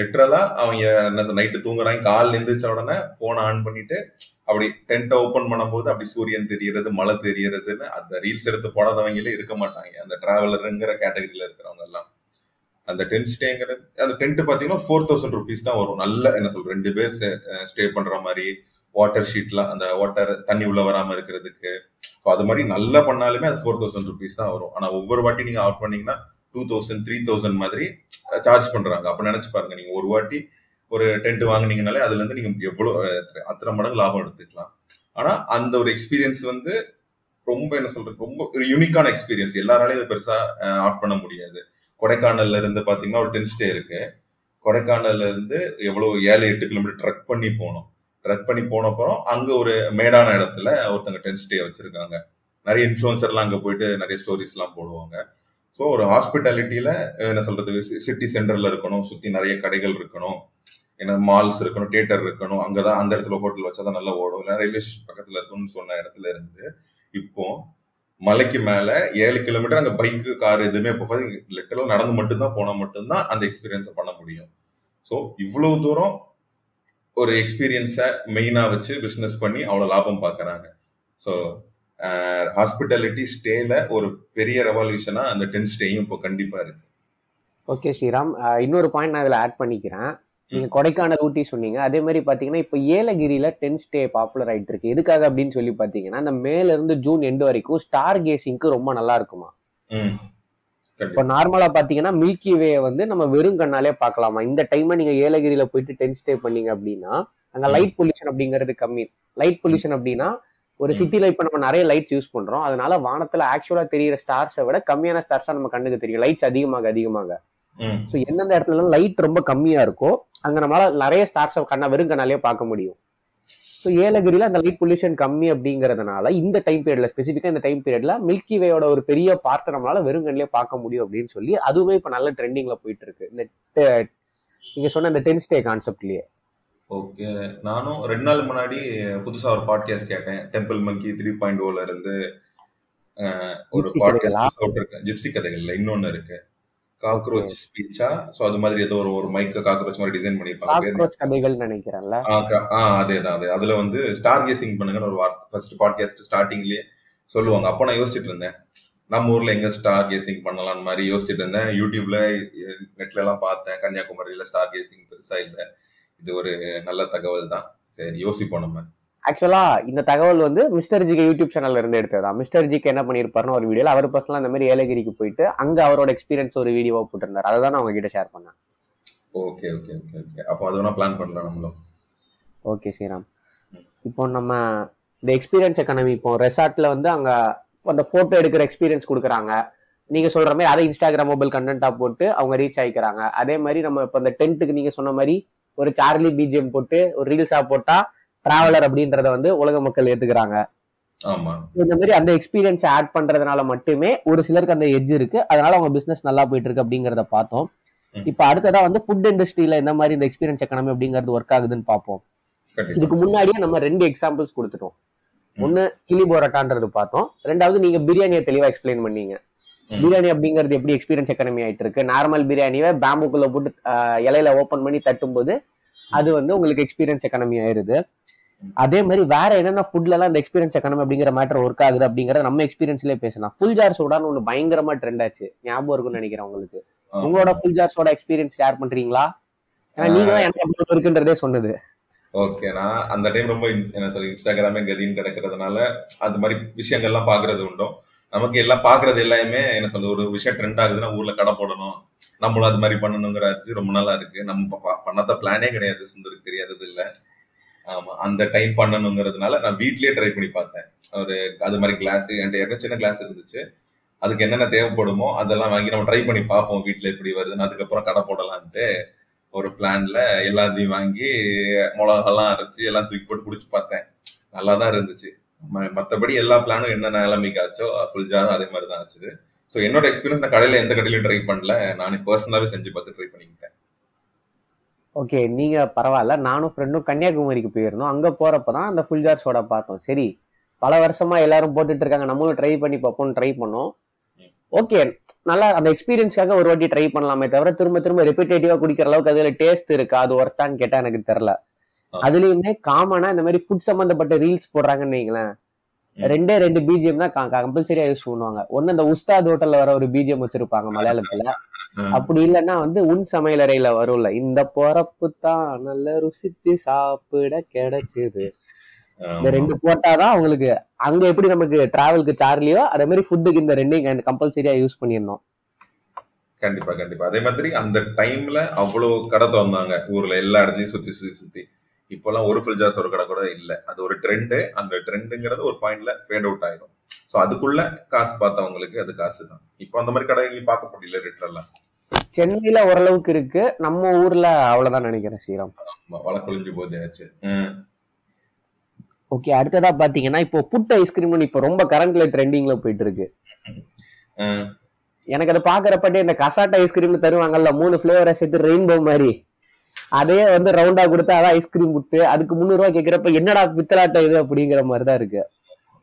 லிட்ரலா அவங்க நைட்டு தூங்குறாங்க காலில் எந்திரிச்ச உடனே போனை ஆன் பண்ணிட்டு அப்படி டென்ட்டை ஓப்பன் பண்ணும்போது அப்படி சூரியன் தெரியறது மழை தெரியறதுன்னு அந்த ரீல்ஸ் எடுத்து போடாதவங்களே இருக்க மாட்டாங்க. அந்த டிராவலருங்கிற கேட்டகரியில இருக்கிறவங்க எல்லாம். அந்த டென்ட் ஸ்டேங்கிறது அந்த டென்ட் பார்த்தீங்கன்னா ஃபோர் தௌசண்ட் ருபீஸ் தான் வரும். நல்ல என்ன சொல்ற ரெண்டு பேர் ஸ்டே பண்ற மாதிரி வாட்டர் ஷீட்லாம் அந்த வாட்டர் தண்ணி உள்ள வராம இருக்கிறதுக்கு. ஸோ அது மாதிரி நல்லா பண்ணாலுமே அது ஃபோர் தௌசண்ட் ருபீஸ் தான் வரும். ஆனா ஒவ்வொரு வாட்டி நீங்க ஆஃப் பண்ணீங்கன்னா டூ தௌசண்ட் த்ரீ தௌசண்ட் மாதிரி சார்ஜ் பண்ணுறாங்க அப்போ நினச்சி பாருங்க நீங்கள் ஒரு வாட்டி ஒரு டென்ட் வாங்கினீங்கனாலே அதுலேருந்து நீங்கள் எவ்வளோ அத்தனை மடங்கு லாபம் எடுத்துக்கலாம். ஆனால் அந்த ஒரு எக்ஸ்பீரியன்ஸ் வந்து ரொம்ப என்ன சொல்றது ரொம்ப ஒரு யூனிக்கான எக்ஸ்பீரியன்ஸ் எல்லாராலையும் இதை பெருசாக ஆட் பண்ண முடியாது. கொடைக்கானல்ல இருந்து பார்த்தீங்கன்னா ஒரு டென்ஸ்டே ஸ்டே இருக்கு. கொடைக்கானல்ல இருந்து எவ்வளோ ஏழு எட்டு கிலோமீட்டர் ட்ரக் பண்ணி போனோம். ட்ரக் பண்ணி போன அப்புறம் அங்கே ஒரு மேடான இடத்துல ஒருத்தங்க டென் ஸ்டே வச்சிருக்காங்க. நிறைய இன்ஃப்ளூன்சர்லாம் அங்கே போயிட்டு நிறைய ஸ்டோரிஸ்லாம் போடுவாங்க. ஸோ ஒரு ஹாஸ்பிட்டாலிட்டியில என்ன சொல்றது சிட்டி சென்டர்ல இருக்கணும் சுத்தி நிறைய கடைகள் இருக்கணும் ஏன்னா மால்ஸ் இருக்கணும் தியேட்டர் இருக்கணும் அங்கதான் அந்த இடத்துல ஹோட்டல் வச்சாதான் நல்லா ஓடும். இல்லை ரயில்வே ஸ்டேஷன் பக்கத்துல இருக்கணும்னு சொன்ன இடத்துல இருந்து இப்போ மலைக்கு மேல ஏழு கிலோமீட்டர் அங்கே பைக்கு கார் எதுவுமே போகாது லிட்டரலா நடந்து மட்டும்தான் போனால் மட்டும்தான் அந்த எக்ஸ்பீரியன்ஸை பண்ண முடியும். ஸோ இவ்வளவு தூரம் ஒரு எக்ஸ்பீரியன்ஸை மெயினாக வச்சு பிஸ்னஸ் பண்ணி அவ்வளோ லாபம் பார்க்குறாங்க ஸோ ஹாஸ்பிட்டாலிட்டி ஸ்டேல ஒரு பெரிய ரெவல்யூஷனா அந்த டென் ஸ்டேயும் இப்போ கண்டிப்பா இருக்கு. ஓகே ஸ்ரீராம். இன்னொரு பாயிண்ட் நான் இதுல ஆட் பண்ணிக்கிறேன். நீங்க கொடைக்கானல் ஊட்டி சொன்னீங்க. அதே மாதிரி பாத்தீங்கன்னா இப்போ ஏலகிரியில டென் ஸ்டே பாப்புலர் ஆயிட்டு இருக்கு எதுக்காக அப்படின்னு சொல்லி பாத்தீங்கன்னா அந்த மேல இருந்து ஜூன் எண்டு வரைக்கும் ஸ்டார் கேசிங்க்கு ரொம்ப நல்லா இருக்குமா? இப்போ கண்டிப்பா. நார்மலா பாத்தீங்கன்னா மில்கி வே வந்து நம்ம வெறும் கண்ணாலே பார்க்கலாமா இந்த டைம்ல நீங்க ஏலகிரியில போயிட்டு டென் ஸ்டே பண்ணீங்க அப்படின்னா அங்க. லைட் பொல்யூஷன் அப்படிங்கிறது கம்மி. லைட் பொல்யூஷன் அப்படின்னா ஒரு. சிட்டில இப்ப நம்ம நிறைய லைட்ஸ் யூஸ் பண்றோம். அதனால வானத்துல ஆக்சுவலா தெரியிற ஸ்டார்ஸை விட கம்மியான ஸ்டார்ஸா நம்ம கண்ணுக்கு தெரியும். லைட்ஸ் அதிகமாக அதிகமாக. ஸோ எந்தெந்த இடத்துல லைட் ரொம்ப கம்மியா இருக்கோ அங்க நம்மளால நிறைய ஸ்டார்ஸை கண்ணா வெறும் கண்ணாலே பார்க்க முடியும். ஸோ ஏலகிரியில அந்த லைட் பொல்யூஷன் கம்மி அப்படிங்கறதுனால இந்த டைம் பீரியட்ல ஸ்பெசிஃபிக்கா இந்த டைம் பீரியட்ல மில்கி வேயோட ஒரு பெரிய பார்ட்டை நம்மளால வெறும் கண்ணிலே பார்க்க முடியும் அப்படின்னு சொல்லி அதுவுமே இப்ப நல்ல ட்ரெண்டிங்ல போயிட்டு இருக்கு. இந்த நீங்க சொன்ன இந்த டென் ஸ்டே கான்செப்ட்லயே ஓகே. நானும் ரெண்டு நாள் முன்னாடி புதுசா ஒரு பாட்காஸ்ட் கேட்டேன். டெம்பிள் மங்கி த்ரீ பாயிண்ட் ஓல இருந்து அஹ், ஒரு Gypsy பாட்காஸ்ட் கதைகளா? போட்டிருக்கேன். ஜிப்சி கதைகள்ல இன்னொன்னு இருக்கு. காக்ரோச் ஸ்பீச்சா சோ அது மாதிரி ஏதோ ஒரு ஒரு மைக்க காக்ரோச் மாதிரி டிசைன் பண்ணிருப்பாங்க பேர் காக்ரோச் கதைகள் நினைக்கிறேன்ல. ஆ, க- ஆ, அதேதான் அதே. அதுல வந்து ஸ்டார் கேசிங் பண்ணுங்கன்னு ஒரு வார்த்தை ஃபர்ஸ்ட் பாட்காஸ்ட் ஸ்டார்டிங்லயே சொல்லுவாங்க. அப்போ நான் யோசிச்சுட்டு இருந்தேன். நம்ம ஊர்ல எங்க ஸ்டார் கேசிங் பண்ணலாம் மாதிரி யோசிச்சுட்டு இருந்தேன். யூடியூப்ல நெட்ல எல்லாம் பார்த்தேன். கன்னியாகுமரியில ஸ்டார் கேசிங் பெருசா இல்ல. இது ஒரு நல்ல தகவல் தான் சரி யோசிப்போம் நம்ம. ஆக்சுவலா இந்த தகவல் வந்து மிஸ்டர் ஜிக்கு யூடியூப் சேனல்ல இருந்து எடுத்ததா மிஸ்டர் ஜிக்கு என்ன பண்ணிருப்பாருன்னு ஒரு வீடியோல அவர் பர்சனலா இந்த மாதிரி ஏலகிரிக்கு போயிட்டு அங்க அவரோட எக்ஸ்பீரியன்ஸ் ஒரு வீடியோவா போட்டிருந்தாரு. அதை தான் நான் உங்ககிட்ட ஷேர் பண்ணேன். ஓகே ஓகே ஓகே ஓகே அப்போ அது வேணா பிளான் பண்ணலாம் நம்மளும். ஓகே ஸ்ரீராம் இப்போ நம்ம இந்த எக்ஸ்பீரியன்ஸ் எக்கானமி இப்போ ரெசார்ட்ல வந்து அங்க அந்த போட்டோ எடுக்கிற எக்ஸ்பீரியன்ஸ் கொடுக்குறாங்க. நீங்க சொல்ற மாதிரி அதை இன்ஸ்டாகிராம் மொபைல் கண்டென்ட்டா போட்டு அவங்க ரீச் ஆயிக்கிறாங்க. அதே மாதிரி நம்ம இப்போ இந்த டென்ட்டுக்கு நீங்க சொன்ன மாதிரி ஒரு சார்லி பிஜிஎம் போட்டு ஒரு ரீல்ஸா போட்டா டிராவலர் அப்படின்றத வந்து உலக மக்கள் ஏத்துக்கிறாங்க. இந்த மாதிரி அந்த எக்ஸ்பீரியன்ஸ் ஆட் பண்றதுனால மட்டுமே ஒரு சிலருக்கு அந்த எட்ஜ் இருக்கு. அதனால அவங்க பிசினஸ் நல்லா போயிட்டு இருக்கு அப்படிங்கறத பார்த்தோம். இப்போ அடுத்ததா வந்து ஃபுட் இண்டஸ்ட்ரியில இந்த மாதிரி இந்த எக்ஸ்பீரியன்ஸ் எக்கனாமி அப்படிங்கிறது ஒர்க் ஆகுதுன்னு பார்ப்போம். இதுக்கு முன்னாடியே நம்ம ரெண்டு எக்ஸாம்பிள்ஸ் கொடுத்துட்டோம். ஒன்னு கிளி போராட்டான்றது பார்த்தோம். ரெண்டாவது நீங்க பிரியாணியை தெளிவா எக்ஸ்பிளைன் பண்ணீங்க. பிரியாணி அப்படிங்கிறது எப்படி எக்ஸ்பீரியன்ஸ் எக்கனமி ஆயிட்டு இருக்கு நார்மல் பிரியாணியை பேம்புக்குள்ள போட்டு இலையில ஓபன் பண்ணி தட்டும்போது அது வந்து உங்களுக்கு எக்ஸ்பீரியன்ஸ் எக்கனமி ஆயிருது. அதே மாதிரி வேற என்னென்ன ஃபுட்ல எல்லாம் இந்த எக்ஸ்பீரியன்ஸ் எக்கனமி அப்படிங்கிற மேட்டர் ஒர்க் ஆகுது அப்படிங்கறத நம்ம எக்ஸ்பீரியன்ஸ்லயே பேசலாம். ஃபுல் ஜார் சோடான்னு ஒன்று பயங்கரமா ட்ரெண்ட் ஆச்சு. ஞாபகம் இருக்கும்னு நினைக்கிறேன் உங்களுக்கு. உங்களோட full jar soda experience share பண்றீங்களா? ஏன்னா நீங்க தான் எனக்கு எப்படி இருக்குன்றதே சொன்னது. ஓகே நான் அந்த டைம் ரொம்ப என்ன சொல்லி இன்ஸ்டாகிராமே கதின்னு கிடக்கிறதுனால அது மாதிரி விஷயங்கள்லாம் பாக்குறது உண்டும். நமக்கு எல்லாம் பாக்குறது எல்லாமே என்ன சொல்றது ஒரு விஷயம் ட்ரெண்ட் ஆகுதுன்னா ஊர்ல கடை போடணும். நம்மளும் அது மாதிரி பண்ணணுங்கிற அரிசி ரொம்ப நாளா இருக்கு. நம்ம பண்ணாத பிளானே கிடையாது சுந்தருக்கு தெரியாதது இல்ல. ஆமா அந்த டைம் பண்ணணுங்கிறதுனால நான் வீட்லயே ட்ரை பண்ணி பார்த்தேன். ஒரு அது மாதிரி கிளாஸ் என்கிட்ட ஏற்கனவே சின்ன கிளாஸ் இருந்துச்சு. அதுக்கு என்னென்ன தேவைப்படுமோ அதெல்லாம் வாங்கி நம்ம ட்ரை பண்ணி பார்ப்போம் வீட்டில் எப்படி வருதுன்னு. அதுக்கப்புறம் கடை போடலான்ட்டு ஒரு பிளான்ல எல்லாத்தையும் வாங்கி மிளகாலாம் அரைச்சி எல்லாம் தூக்கி போட்டு குடிச்சு பார்த்தேன். நல்லா தான் இருந்துச்சு. மற்றபடி மத்தபடி எல்லா பிளானும் என்ன நிலைமைக்கு ஆச்சோ ஃபுல்ஜாரும் அதே மாதிரி தான் ஆச்சுது. ஸோ என்னோட எக்ஸ்பீரியன்ஸ் நான் கடையில எந்த கடையிலும் ட்ரை பண்ணல. நானே பர்சனலாகவே செஞ்சு பார்த்து ட்ரை பண்ணிக்கிட்டேன். ஓகே நீங்க பரவாயில்ல. நானும் ஃப்ரெண்டும் கன்னியாகுமரிக்கு போயிருந்தோம். அங்க போறப்ப தான் அந்த ஃபுல் ஜார் சோடா பார்த்தோம். சரி பல வருஷமா எல்லாரும் போட்டுட்டு இருக்காங்க. நம்மளும் ட்ரை பண்ணி பார்ப்போம் ட்ரை பண்ணோம். ஓகே நல்லா அந்த எக்ஸ்பீரியன்ஸ்க்காக ஒரு வாட்டி ட்ரை பண்ணலாமே தவிர திரும்ப திரும்ப ரெப்பிடேட்டிவா குடிக்கிற அளவுக்கு அதுல டேஸ்ட் இருக்கா? அது ஒர்த்தான்னு கேட்டா எனக்கு தெரியல. அதுலயுமே காமனா இந்த மாதிரி ஃபுட் சம்பந்தப்பட்ட ரீல்ஸ் போடுறாங்கன்னு வைங்களேன். ரெண்டே ரெண்டு பிஜிஎம் தான் கம்பல்சரியா யூஸ் பண்ணுவாங்க. ஒன்னு அந்த உஸ்தாத் ஹோட்டல்ல வர ஒரு பிஜிஎம் வச்சிருப்பாங்க மலையாளத்துல. அப்படி இல்லைன்னா வந்து உன் சமையலறையில வரும்ல. இந்த பொறப்பு தான் நல்ல ருசிச்சு சாப்பிட கிடைச்சது. இந்த. ரெண்டு போட்டாதான் அவங்களுக்கு அங்க எப்படி நமக்கு டிராவலுக்கு சார்லியோ அதே மாதிரி ஃபுட்டுக்கு இந்த ரெண்டையும் கம்பல்சரியா யூஸ் பண்ணிடணும். கண்டிப்பா கண்டிப்பா. அதே மாதிரி அந்த டைம்ல அவ்வளவு கடை திறந்தாங்க. ஊர்ல எல்லா இடத்துலயும் சுத்தி சுத்தி சுத்தி. இப்பெல்லாம் ஒரு ஃபுல் ஒரு கடை கூட இல்ல. அது ஒரு ட்ரெண்டு அந்த ட்ரெண்டுங்கிறது ஒரு பாயிண்ட்ல ஃபேட் அவுட் ஆயிடும் சோ அதுக்குள்ள காசு பார்த்தவங்களுக்கு அது காசு தான் இப்போ அந்த மாதிரி கடை எங்கேயும் பார்க்க முடியல ரிட்டர்லாம் சென்னையில ஓரளவுக்கு இருக்கு. நம்ம ஊர்ல அவ்வளவுதான் நினைக்கிறேன் ஸ்ரீராம். வழக்கொழிஞ்சு போதாச்சு ஓகே அடுத்ததா பாத்தீங்கன்னா இப்போ புட் ஐஸ்கிரீம் இப்போ ரொம்ப கரண்ட்ல ட்ரெண்டிங்ல போயிட்டு இருக்கு எனக்கு அதை பாக்குறப்பட்டே இந்த கசாட்டா ஐஸ்கிரீம் தருவாங்கல்ல மூணு ஃபிளேவரை சேர்த்து ரெயின்போ மாதிரி. அதே வந்து ரவுண்டா கொடுத்தா அதான் ஐஸ்கிரீம் விட்டு அதுக்கு முந்நூறு ரூபாய் கேக்குறப்ப என்னடா பித்தலாட்டம் இது அப்படிங்கிற மாதிரி தான் இருக்கு.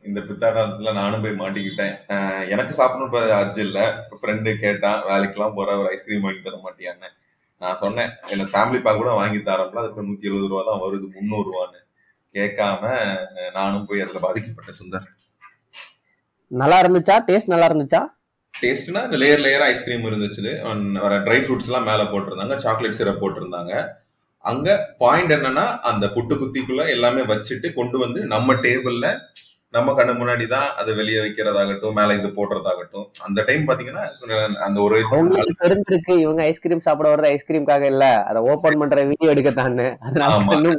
இந்த பித்தாட்டத்துல நானும் போய் மாட்டிக்கிட்டேன். எனக்கு சாப்பிடணும் இப்ப அர்ஜு இல்ல. ஃப்ரெண்டு கேட்டான் வேலைக்கெல்லாம் போற ஒரு ஐஸ்கிரீம் வாங்கி தர மாட்டியான்னு. நான் சொன்னேன் எனக்கு ஃபேமிலி பேக் கூட வாங்கி தரப்பல அதுக்கு நூத்தி எழுபது ரூபா தான் வருது முந்நூறு ரூபான்னு கேட்காம நானும் போய் அதுல பாதிக்கப்பட்டேன் சுந்தர். நல்லா இருந்துச்சா? டேஸ்ட் நல்லா இருந்துச்சா? டேஸ்ட்னா இந்த லேயர் லேயர் ஐஸ்கிரீம் இருந்துச்சு வர ட்ரை ஃப்ரூட்ஸ் எல்லாம் மேல போட்டிருந்தாங்க சாக்லேட் சிரப் போட்டிருந்தாங்க. அங்க பாயிண்ட் என்னன்னா அந்த புட்டு குத்திக்குள்ள எல்லாமே வச்சுட்டு கொண்டு வந்து நம்ம டேபிள்ல நம்ம கண்ணு முன்னாடி தான் அதை வெளியே வைக்கிறதாகட்டும் மேல இது போடுறதாகட்டும். அந்த டைம் பாத்தீங்கன்னா அந்த ஒரு தெரிஞ்சிருக்கு இவங்க ஐஸ்கிரீம் சாப்பிட வர்றது ஐஸ்கிரீம்காக இல்ல. அதை ஓபன் பண்ற வீடியோ எடுக்கத்தான்னு. open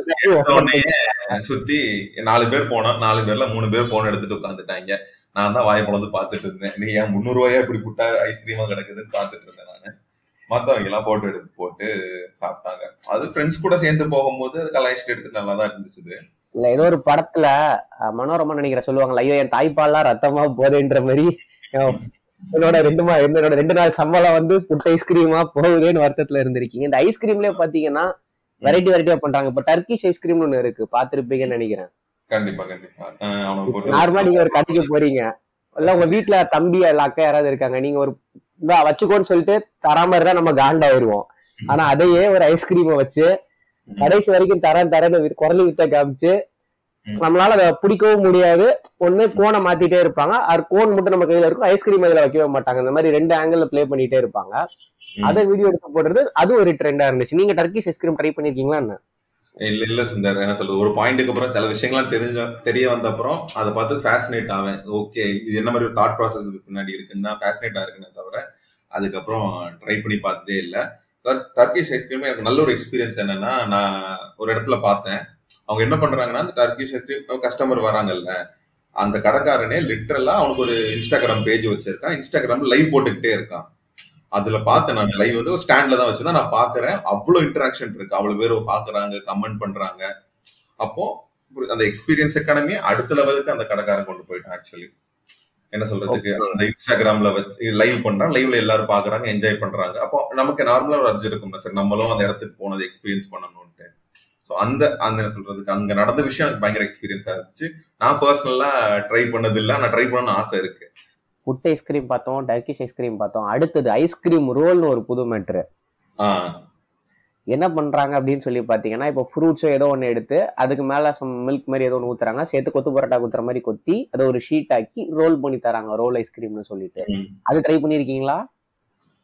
உடனே சுத்தி நாலு பேர் போனோம். நாலு பேர்ல மூணு பேர் போன் எடுத்துட்டு உட்காந்துட்டாங்க. நான் தான் வாயை பொழந்து பாத்துட்டு இருந்தேன். நீ ஏன் முந்நூறுவாயா ரூபாயா இப்படி புட்டா ஐஸ்கிரீமா கிடக்குதுன்னு பாத்துட்டு இருந்தேன் நான். மற்றவங்க எல்லாம் போட்டோ எடுத்து போட்டு சாப்பிட்டாங்க. அது ஃப்ரெண்ட்ஸ் கூட சேர்ந்து போகும்போது கலாய்ச்சிட்டு எடுத்து நல்லா தான் இருந்துச்சு இல்ல ஏதோ ஒரு படத்துல மனோரமா நினைக்கிற சொல்லுவாங்க ஐயோ என் தாய்ப்பால்லாம் ரத்தமா போதேன்ற மாதிரி என்னோட ரெண்டு மா என்னோட ரெண்டு நாள் சம்பளம் வந்து புட் ஐஸ்கிரீமா போகுதேன்னு வருத்தத்துல இருந்திருக்கீங்க. இந்த ஐஸ்கிரீம்லயே பாத்தீங்கன்னா வெரைட்டி வெரைட்டியா பண்றாங்க. இப்ப டர்க்கிஷ் ஐஸ்கிரீம்னு ஒண்ணு இருக்கு பாத்திருப்பீங்கன்னு நினைக்கிறேன். கண்டிப்பா கண்டிப்பா. நார்மலா நீங்க ஒரு கடைக்கு போறீங்க. இல்ல உங்க வீட்டுல தம்பி இல்ல அக்கா யாராவது இருக்காங்க நீங்க ஒரு வச்சுக்கோன்னு சொல்லிட்டு தராம இருந்தா நம்ம காண்டா வருவோம். ஆனா அதையே ஒரு ஐஸ்கிரீமை வச்சு கடைசி வரைக்கும் தரேன் தரேன்னு குரலி வித்த காமிச்சு. நம்மளால அதை பிடிக்கவும் முடியாது. ஒண்ணு கோனை மாத்திட்டே இருப்பாங்க. அது கோன் மட்டும் நம்ம கையில இருக்கும். ஐஸ்கிரீம் அதுல வைக்கவே மாட்டாங்க. இந்த மாதிரி ரெண்டு ஆங்கிள் ப்ளே பண்ணிட்டே இருப்பாங்க. அதை வீடியோ எடுத்து போடுறது அது ஒரு ட்ரெண்டா இருந்துச்சு. நீங்க டர்க்கிஷ் ஐஸ்கிரீம் ட்ரை பண்ணிருக்கீங்களா என்ன? இல்ல இல்ல சுந்தர் என்ன சொல்றது? ஒரு பாயிண்ட்டுக்கு அப்புறம் சில விஷயங்கள்லாம் தெரிஞ்ச தெரிய வந்த அப்புறம் அதை பார்த்து ஃபேசினேட் ஆவேன். ஓகே இது என்ன மாதிரி ஒரு தாட் ப்ராசஸ் பின்னாடி இருக்குன்னா ஃபேசினேட் இருக்குன்னு தவிர அதுக்கப்புறம் ட்ரை பண்ணி பார்த்ததே இல்லை. டர்க்கிஷ் ஐஸ்கிரீம் எனக்கு நல்ல ஒரு எக்ஸ்பீரியன்ஸ் என்னன்னா நான் ஒரு இடத்துல பார்த்தேன். அவங்க என்ன பண்றாங்கன்னா அந்த டர்க்கிஷ் ஐஸ்கிரீம் கஸ்டமர் வராங்கல்ல அந்த கடைக்காரனே லிட்டரலா அவனுக்கு ஒரு இன்ஸ்டாகிராம் பேஜ் வச்சிருக்கான். இன்ஸ்டாகிராம் லைவ் போட்டுக்கிட்டே இருக்கான். அதுல பார்த்தேன் நான் லைவ் வந்து ஸ்டாண்ட்ல தான் வச்சுதான் நான் பாக்குறேன் அவ்வளவு இன்டராக்ஷன் இருக்கு. அவ்வளவு பேர் பாக்குறாங்க கமெண்ட் பண்றாங்க. அப்போ அந்த எக்ஸ்பீரியன்ஸ் எக்கானமி அடுத்த லெவலுக்கு அந்த கடைக்காரன் கொண்டு போயிட்டான் ஆக்சுவலி என்ன சொல்றதுக்கு. அந்த இன்ஸ்டாகிராம்ல வச்சு லைவ் பண்றான் லைவ்ல எல்லாரும் பாக்குறாங்க என்ஜாய் பண்றாங்க. அப்போ நமக்கு நார்மலா ஒரு அர்ஜ் இருக்கும்ல சார். நம்மளும் அந்த இடத்துக்கு போனது எக்ஸ்பீரியன்ஸ் பண்ணணும்ட்டு ஸோ அந்த அந்த என்ன சொல்றதுக்கு அங்க நடந்த விஷயம் எனக்கு பயங்கர எக்ஸ்பீரியன்ஸா இருந்துச்சு. நான் பர்சனலா ட்ரை பண்ணது இல்ல நான் ட்ரை பண்ணணும்னு ஆசை இருக்கு. புட் ஐஸ்கிரீம் பார்த்தோம் டர்க்கிஷ் ஐஸ்கிரீம் பார்த்தோம். அடுத்தது ஐஸ்கிரீம் ரோல்னு ஒரு புது மேட்ரு என்ன பண்றாங்க அப்படின்னு சொல்லி பாத்தீங்கன்னா இப்போ ஃப்ரூட்ஸோ ஏதோ ஒன்று எடுத்து அதுக்கு மேல மில்க் மாதிரி ஏதோ ஒன்று ஊத்துறாங்க. சேர்த்து கொத்து பரோட்டா குத்துற மாதிரி கொத்தி அதை ஒரு ஷீட் ஆக்கி ரோல் பண்ணி தராங்க ரோல் ஐஸ்கிரீம்னு சொல்லிட்டு. அது ட்ரை பண்ணிருக்கீங்களா?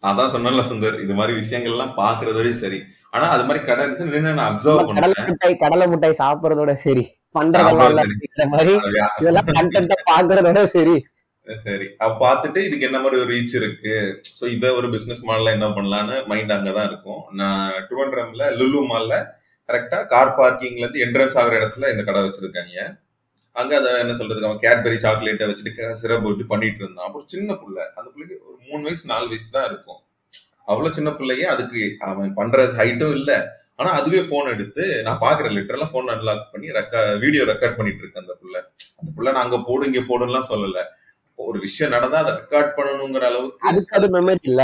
அதான் சொன்னல சுந்தர். இது மாதிரி விஷயங்கள் எல்லாம் பாக்குறது வரையும் சரி. ஆனா அது மாதிரி கடை இருந்துச்சு நான் அப்சர்வ் கடலை பண்ணேன் மிட்டாய் கடலை மிட்டாய் சாப்பிடுறதோட சரி. பண்றதெல்லாம் மாதிரி. இதெல்லாம் கண்டென்ட்டை பாக்குறதோட சரி. சரி. அப்ப பார்த்துட்டு இதுக்கு என்ன மாதிரி ஒரு ரீச் இருக்கு? ஸோ இதை ஒரு பிசினஸ் மாடல்ல என்ன பண்ணலான்னு மைண்ட் அங்கே தான் இருக்கும். நான் ட்ரிவண்ட்ரம்ல லுலு மால்ல கரெக்டாக கார் பார்க்கிங்ல இருந்து என்ட்ரன்ஸ் ஆகிற இடத்துல இந்த கடை வச்சிருக்காங்க அங்கே அதை என்ன சொல்றதுக்கு அவன் கேட்பரி சாக்லேட்டை வச்சுட்டு சிரப் விட்டு பண்ணிட்டு இருந்தான் அப்புறம் சின்ன பிள்ளை அந்த பிள்ளைக்கு ஒரு மூணு வயசு நாலு வயசு தான் இருக்கும். அவ்வளோ சின்ன பிள்ளையே அதுக்கு அவன் பண்றது ஹைட்டும் இல்லை. ஆனா அதுவே போன் எடுத்து நான் பாக்குறேன் லிட்டரலா போன் அன்லாக் பண்ணி ரெக்க வீடியோ ரெக்கார்ட் பண்ணிட்டு இருக்கேன் அந்த புள்ள. அந்த புள்ள நான் அங்க போடு இங்க போடுலாம் சொல்லல. ஒரு விஷயம் நடந்தா அதை ரெக்கார்ட் பண்ணணுங்கிற அளவுக்கு அதுக்கு அது மெமரி இல்ல.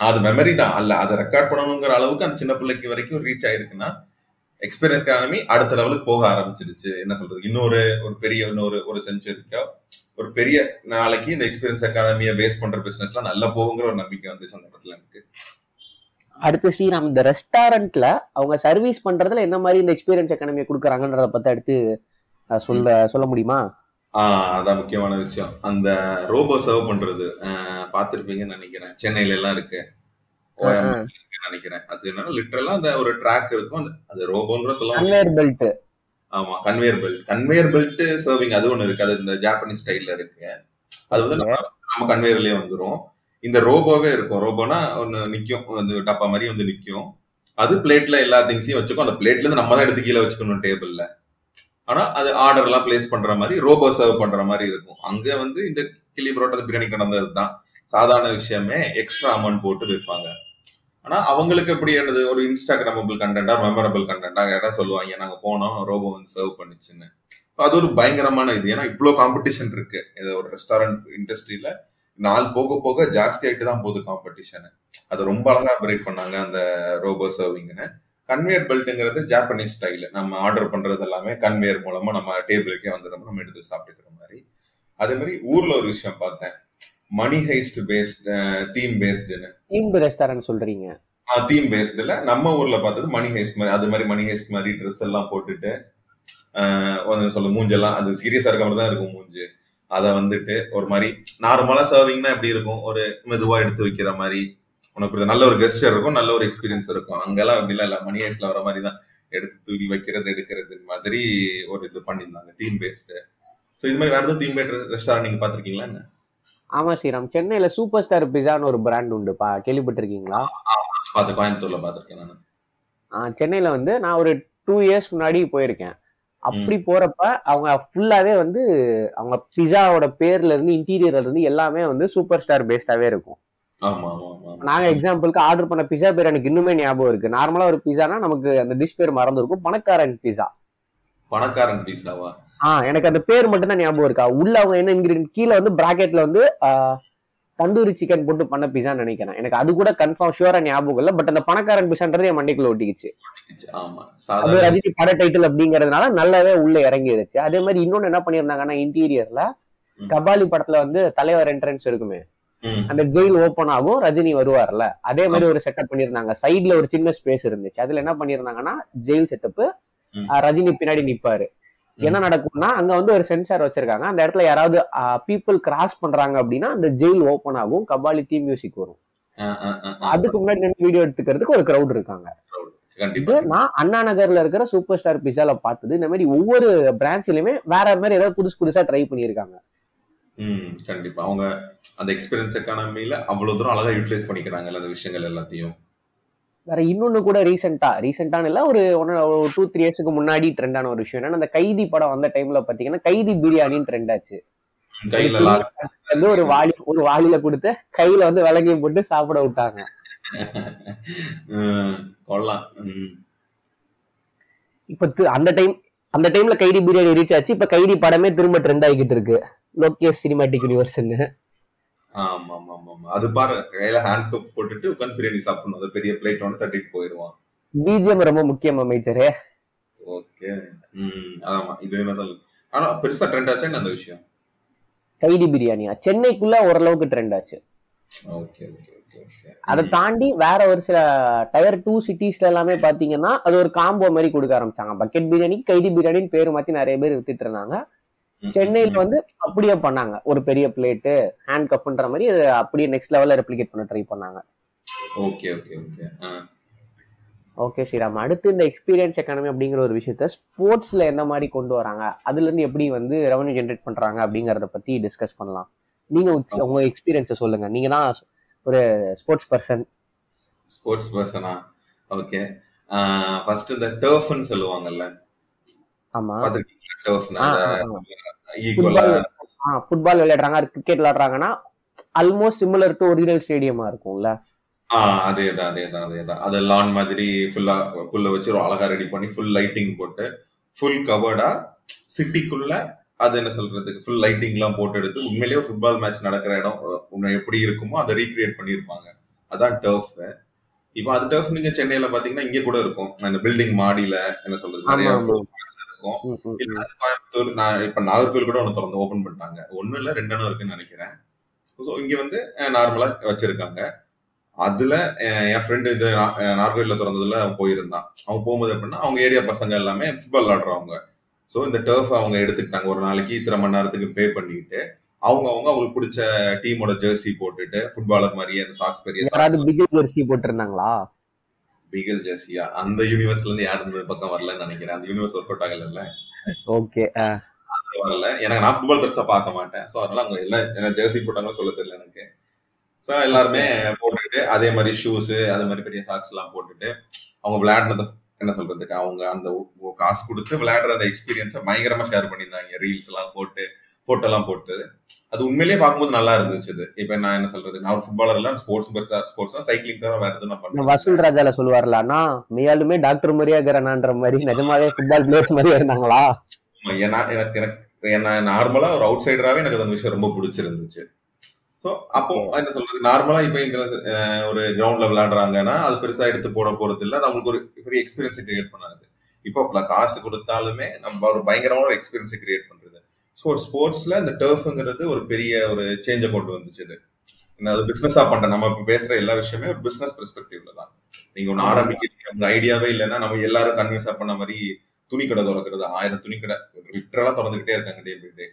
அது மெமரி தான். அல்ல அதை ரெக்கார்ட் பண்ணணுங்கிற அளவுக்கு அந்த சின்ன பிள்ளைக்கு வரைக்கும் ரீச் ஆயிருக்குன்னா எக்ஸ்பீரியன்ஸ் எக்கானமி அடுத்த லெவலுக்கு போக ஆரம்பிச்சிடுச்சு. என்ன சொல்றது? இன்னொரு ஒரு பெரிய இன்னொரு ஒரு செஞ்சுரிக்கோ ஒரு பெரிய நாளைக்கு இந்த எக்ஸ்பீரியன்ஸ் எக்கானமியை பேஸ் பண்ற பிசினஸ்லாம் நல்லா போகுங்கிற ஒரு நம்பிக்கை வந்து அந்த இடத்துல எனக்கு அடுத்து ஸ்ரீராம் இந்த ரெஸ்டாரண்ட்ல அவங்க சர்வீஸ் பண்றதுல என்ன மாதிரி இந்த எக்ஸ்பீரியன்ஸ் எக்கானமியை கொடுக்குறாங்கன்றத பத்தி அடுத்து சொல்ல சொல்ல முடியுமா? ஆஹ் அதான் முக்கியமான விஷயம். அந்த ரோபோ சர்வ் பண்றது பார்த்திருப்பீங்கன்னு நினைக்கிறேன். சென்னையில எல்லாம் இருக்கு. இருக்குன்னு நினைக்கிறேன். அது என்னன்னா லிட்டரலா அந்த ஒரு ட்ராக் இருக்கும். அந்த அது ரோபோன்ற சொல்ல கன்வேயர் பெல்ட் ஆமா conveyor belt conveyor belt serving அது ஒண்ணு இருக்கு. அது இந்த ஜாப்பனீஸ் ஸ்டைல்ல இருக்கு. அது வந்து நம்ம நம்ம கன்வேயர்லயே வந்துரும். இந்த ரோபோவே இருக்கும். ரோபோனா ஒன்னு நிக்கும். வந்து டப்பா மாதிரி வந்து நிக்கும். அது பிளேட்ல எல்லா திங்ஸையும் வச்சுக்கும். அந்த பிளேட்ல இருந்து நம்ம தான் எடுத்து கீழே வச்சுக்கணும் டேபிள்ல ஆனா அது ஆர்டர்லாம் பிளேஸ் பண்ற மாதிரி ரோபோ சர்வ் பண்ற மாதிரி இருக்கும். அங்க வந்து இந்த கிளி பரோட்டா பிரியாணி கடந்தது தான் சாதாரண விஷயமே எக்ஸ்ட்ரா அமௌண்ட் போட்டு விற்பாங்க. ஆனா அவங்களுக்கு எப்படி என்னது ஒரு இன்ஸ்டாகிராமபிள் கண்டென்டா மெமரபிள் கண்டென்டா கேட்டா சொல்லுவாங்க நாங்க போனோம் ரோபோ வந்து சர்வ் பண்ணிச்சுன்னு. அது ஒரு பயங்கரமான இது. ஏன்னா இவ்வளோ காம்படிஷன் இருக்கு. இது ஒரு ரெஸ்டாரண்ட் இண்டஸ்ட்ரியில நாள் போக போக ஜாஸ்தி ஆயிட்டு தான் போகுது காம்படிஷனு அது ரொம்ப அழகா பிரேக் பண்ணாங்க அந்த ரோபோ சர்விங்னு கன்வேயர் பெல்ட்டுங்கிறது ஜாப்பனீஸ் ஸ்டைல் நம்ம ஆர்டர் பண்றது எல்லாமே கன்வேயர் மூலமா நம்ம டேபிளுக்கே வந்துடும் நம்ம எடுத்து சாப்பிட்டுக்கிற மாதிரி. அதே மாதிரி ஊர்ல ஒரு விஷயம் பார்த்தேன். மணி ஹைஸ்ட் பேஸ்ட் தீம் பேஸ்டுன்னு இந்த ரெஸ்டாரண்ட் சொல்றீங்க. தீம் பேஸ்டுல நம்ம ஊர்ல பார்த்தது மணி ஹேஸ்ட் மாதிரி அது மாதிரி மணி ஹேஸ்ட் மாதிரி ட்ரெஸ் எல்லாம் போட்டுட்டு ஒன்னு சொல்ல மூஞ்செல்லாம் அது சீரியஸா இருக்க மாதிரி தான் இருக்கும் மூஞ்சு. அதை வந்துட்டு ஒரு மாதிரி நார்மலா சர்விங்னா எப்படி இருக்கும்? ஒரு மெதுவா எடுத்து வைக்கிற மாதிரி. உனக்கு ஒரு நல்ல ஒரு கெஸ்டர் இருக்கும் நல்ல ஒரு எக்ஸ்பீரியன்ஸ் இருக்கும். அங்கெல்லாம் அப்படிலாம் இல்ல. மணி ஹேஸ்ட்ல வர மாதிரி தான் எடுத்து தூக்கி வைக்கிறது எடுக்கிறது மாதிரி ஒரு இது பண்ணியிருந்தாங்க தீம் பேஸ்டு ஸோ இது மாதிரி வேற எதுவும் தீம் பேஸ்ட் ரெஸ்டாரண்ட் நீங்க பாத்திருக்கீங்களா என்ன? ஆமா ஸ்ரீராம். சென்னையில சூப்பர் ஸ்டார் பிஸான்னு ஒரு பிராண்ட் உண்டு பா கேள்விப்பட்டிருக்கீங்களா? பார்த்து கோயம்புத்தூர்ல பாத்திருக்கேன் நான். சென்னையில வந்து நான் ஒரு டூ இயர்ஸ் முன்னாடி போயிருக்கேன். அப்படி போறப்ப அவங்க ஃபுல்லாவே வந்து அவங்க பிஸாவோட பேர்ல இருந்து இன்டீரியர்ல இருந்து எல்லாமே வந்து சூப்பர் ஸ்டார் பேஸ்டாவே இருக்கும். நாங்க எக்ஸாம்பிளுக்கு ஆர்டர் பண்ண பிஸா பேர் எனக்கு இன்னுமே ஞாபகம் இருக்கு. நார்மலா ஒரு பிஸானா நமக்கு அந்த டிஷ் பேர் மறந்து இருக்கும் பணக்காரன் பிஸா பணக்காரன் பீஸாவா ஆ எனக்கு அந்த பேர் மட்டும் தான் ஞாபகம் இருக்கா? உள்ள அவங்க என்ன இன்கிரீடியன்ட் கீழே வந்து பிராக்கெட்ல வந்து ஆஹ், தந்தூரி சிக்கன் போட்டு பண்ண பிஸான்னு நினைக்கிறேன். எனக்கு அது கூட கன்ஃபார்ம் ஷூரா ஞாபகம் இல்லை. பட் அந்த பணக்காரன் பிஸான்றது என் மண்டைக்குள்ள ஒட்டிக்கிச்சு. அது ரஜினி பட டைட்டில் அப்படிங்கறதுனால நல்லாவே உள்ள இறங்கிருச்சு. அதே மாதிரி இன்னொன்னு என்ன பண்ணிருந்தாங்கன்னா இன்டீரியர்ல. கபாலி படத்துல வந்து தலைவர் என்ட்ரன்ஸ் இருக்குமே. அந்த ஜெயில் ஓபன் ஆகும் ரஜினி வருவார்ல. அதே மாதிரி ஒரு செட்டப் பண்ணிருந்தாங்க சைடுல ஒரு சின்ன ஸ்பேஸ் இருந்துச்சு. அதுல என்ன பண்ணிருந்தாங்கன்னா ஜெயில் செட்டப். ரஜினி பின்னாடி நிப்பாரு. என்ன நடக்கும்னா அங்க வந்து ஒரு சென்சார் வச்சிருக்காங்க. அந்த இடத்துல யாராவது பீப்புள் கிராஸ் பண்றாங்க அப்படின்னா அந்த ஜெயில் ஓபன் ஆகும். கபாலி தீ மியூசிக் வரும். அதுக்கு முன்னாடி வீடியோ எடுத்துக்கிறதுக்கு ஒரு கிரௌட் இருக்காங்க. நான் அண்ணா நகர்ல இருக்கிற சூப்பர் ஸ்டார் பிஸால பார்த்தது இந்த மாதிரி ஒவ்வொரு பிரான்ச்லயுமே வேற மாதிரி ஏதாவது புதுசு புதுசா ட்ரை பண்ணியிருக்காங்க. ம் கண்டிப்பா. அவங்க அந்த எக்ஸ்பீரியன்ஸ் எக்கானமில அவ்வளவு தூரம் அழகா யூட்டிலைஸ் பண்ணிக்கிறாங்கல்ல அந்த விஷயங்கள் எல்லாத்தையும். வேற இன்னொன்னு கூட ரீசெண்டா ரீசெண்டான இல்ல ஒரு டூ த்ரீ இயர்ஸ்க்கு முன்னாடி ட்ரெண்டான ஒரு விஷயம் என்னன்னா அந்த கைதி படம் வந்த டைம்ல பாத்தீங்கன்னா கைதி பிரியாணின்னு ட்ரெண்ட் ஆச்சு. வந்து ஒரு வாளி ஒரு வாளியில கொடுத்து கையில வந்து விலங்கி போட்டு சாப்பிட விட்டாங்க. இப்ப அந்த டைம் அந்த டைம்ல கைதி பிரியாணி ரீச் ஆச்சு இப்ப கைதி படமே திரும்ப ட்ரெண்ட் ஆகிட்டு இருக்கு. லோகேஷ் சினிமாட்டிக் யூனிவர்ஸ்ன்னு ஆமா ஆமா ஆமா அது பாரு கையில ஹேண்ட் கப் போட்டுட்டு உட்காந்து பிரியாணி சாப்பிடணும். அது பெரிய பிளேட் ஒன்று தட்டிட்டு போயிடுவான் பிஜிஎம் ரொம்ப முக்கியம் அமைச்சரே. ஓகே. ம் ஆமா இதுவே தான். ஆனா பெருசா ட்ரெண்ட் ஆச்சா அந்த விஷயம்? கைதி பிரியாணியா? சென்னைக்குள்ள ஓரளவுக்கு ட்ரெண்ட் ஆச்சு. ஓகே ஓகே அதை தாண்டி வேற ஒரு சில டயர் டூ சிட்டிஸ்ல எல்லாமே பாத்தீங்கன்னா அது ஒரு காம்போ மாதிரி கொடுக்க ஆரம்பிச்சாங்க. பக்கெட் பிரியாணிக்கு கைதி பிரியாணின்னு பேர் மாத்தி நிறைய பேர் வித்துட்டு இருந்தாங்க. சென்னையில வந்து அப்படியே பண்ணாங்க. ஒரு பெரிய பிளேட்டு ஹேண்ட் கப்ன்ற மாதிரி அது அப்படியே நெக்ஸ்ட் லெவல்ல ரெப்ளிகேட் பண்ண ட்ரை பண்ணாங்க. Okay okay okay. Okay Sriram. அடுத்து இந்த எக்ஸ்பீரியன்ஸ் எக்கானமி அப்படிங்கிற ஒரு விஷயத்த ஸ்போர்ட்ஸ்ல எந்த மாதிரி கொண்டு வராங்க? அதுல இருந்து எப்படி வந்து ரெவன்யூ ஜென்ரேட் பண்றாங்க அப்படிங்கறத பத்தி டிஸ்கஸ் பண்ணலாம். நீங்க உங்க- எக்ஸ்பீரியன்ஸை சொல்லுங்க. நீங்க தான் ஒரு ஸ்போர்ட்ஸ் பர்சன் ஸ்போர்ட்ஸ் பர்சனா ஓகே. ஃபர்ஸ்ட் இந்த டர்ஃப்னு சொல்லுவாங்கல்ல? ஆமா. ஃபுட்பால் விளையாடுறாங்க. கிரிக்கெட் விளையாடுறாங்கன்னா ஆல்மோஸ்ட் சிமிலர் டு ஒரிஜினல் ஸ்டேடியமா இருக்கும்ல? அதேதான் அதேதான் அதேதான். அது லான் மாதிரி ஃபுல்லா புல்ல வச்சு அழகா ரெடி பண்ணி ஃபுல் லைட்டிங் போட்டு ஃபுல் கவர்டா சிட்டிக்குள்ள அது என்ன சொல்றதுக்கு ஃபுல் லைட்டிங் எல்லாம் போட்டு எடுத்து உண்மையிலேயே ஃபுட்பால் மேட்ச் நடக்கிற இடம் எப்படி இருக்குமோ அதை ரீக்ரியேட் பண்ணியிருப்பாங்க. அதான் டர்ஃப் இப்போ அது டர்ஃப் நீங்க சென்னையில பாத்தீங்கன்னா இங்க கூட இருக்கும். அந்த பில்டிங் மாடியில என்ன சொல்றது நிறைய. இருக்கும். கோயம்புத்தூர் நான் இப்ப நாகர்கோவில் கூட ஒன்று திறந்து ஓபன் பண்ணிட்டாங்க. ஒண்ணு இல்ல ரெண்டு இடம் இருக்குன்னு நினைக்கிறேன். ஸோ இங்க வந்து நார்மலா வச்சிருக்காங்க. அதுல என் ஃப்ரெண்டு இது நா- அஹ், நாகர்கோவில்ல திறந்ததுல அவன் போயிருந்தான். அவன் போகும்போது எப்படின்னா அவங்க ஏரியா பசங்க எல்லாமே ஃபுட்பால் விளாடுறவங்க. ஸோ இந்த டர்ஃப் அவங்க எடுத்துக்கிட்டாங்க. ஒரு நாளைக்கு இத்தனை மணி நேரத்துக்கு பே பண்ணிட்டு அவங்க அவங்க அவங்களுக்கு பிடிச்ச டீமோட ஜெர்சி போட்டுட்டு ஃபுட்பாலர் மாதிரியே அந்த சாக்ஸ் பெரிய ஜெர்சி போட்டிருந்தாங்களா? பிகல் ஜெர்சியா அந்த யூனிவர்ஸ்ல இருந்து யாரும் பக்கம் வரலன்னு நினைக்கிறேன். அந்த யூனிவர்ஸ் ஒர்க் அவுட் ஆகல ஓகே வரல. எனக்கு நான் ஃபுட்பால் பெருசா பார்க்க மாட்டேன். ஸோ அதனால அவங்க எல்லாம் என்ன ஜெர்சி போட்டாங்களோ சொல்ல தெரியல எனக்கு. ஸோ எல்லாருமே போட்டுக்கிட்டு அதே மாதிரி ஷூஸ் அதே மாதிரி பெரிய சாக்ஸ் எல்லாம் போட்டுட்டு அவங்க விளையாடுனத என்ன சொல்றதுக்கு? அவங்க அந்த காசு கொடுத்து விளையாடுற அந்த எக்ஸ்பீரியன்ஸை பயங்கரமா ஷேர் பண்ணியிருந்தாங்க. ரீல்ஸ் எல்லாம் போட்டு போட்டோ எல்லாம் போட்டு அது உண்மையிலேயே பார்க்கும்போது நல்லா இருந்துச்சு இது. இப்போ நான் என்ன சொல்றது? நான் ஃபுட்பாலர் எல்லாம் ஸ்போர்ட்ஸ் பெருசா ஸ்போர்ட்ஸ் சைக்கிளிங் தவிர வேற எதுவும் பண்ணேன் வசூல் ராஜால சொல்லுவார்ல மெய்யாலுமே டாக்டர் மாதிரியா இருக்கிறானான்ற மாதிரி நிஜமாவே ஃபுட்பால் பிளேயர்ஸ் மாதிரியா இருந்தாங்களா? ஏன்னா எனக்கு எனக்கு என்ன நார்மலா ஒரு அவுட் சைடராகவே எனக்கு அந்த விஷயம் ரொம்ப பிடிச்சிருந்துச்சு. ஸோ அப்போ என்ன சொல்றது? நார்மலா இப்போ இந்த ஒரு கிரவுண்ட்ல விளையாடுறாங்கன்னா அது பெருசா எடுத்து போட போறது இல்லை. அவங்களுக்கு ஒரு பெரிய எக்ஸ்பீரியன்ஸை கிரியேட் பண்ணாது. இப்போ காசு கொடுத்தாலுமே நம்ம ஒரு பயங்கரமான ஒரு எக்ஸ்பீரியன்ஸை கிரியேட் பண்றது ஸோ ஒரு ஸ்போர்ட்ஸ்ல இந்த டர்ஃப்ங்கிறது ஒரு பெரிய ஒரு சேஞ்சை கொண்டு வந்துச்சு இது. நான் அது பிசினஸா பண்றேன் நம்ம இப்போ பேசுற எல்லா விஷயமே ஒரு பிசினஸ் பெர்ஸ்பெக்டிவ்ல தான். நீங்க ஒன்று ஆரம்பிக்கிறீங்க அந்த ஐடியாவே இல்லைன்னா நம்ம எல்லாரும் கன்வின்ஸா பண்ண மாதிரி துணி கடை திறக்கிறது ஆயிரம் துணி கடை லிட்டரலா திறந்துகிட்டே இருக்காங்க டே பை டே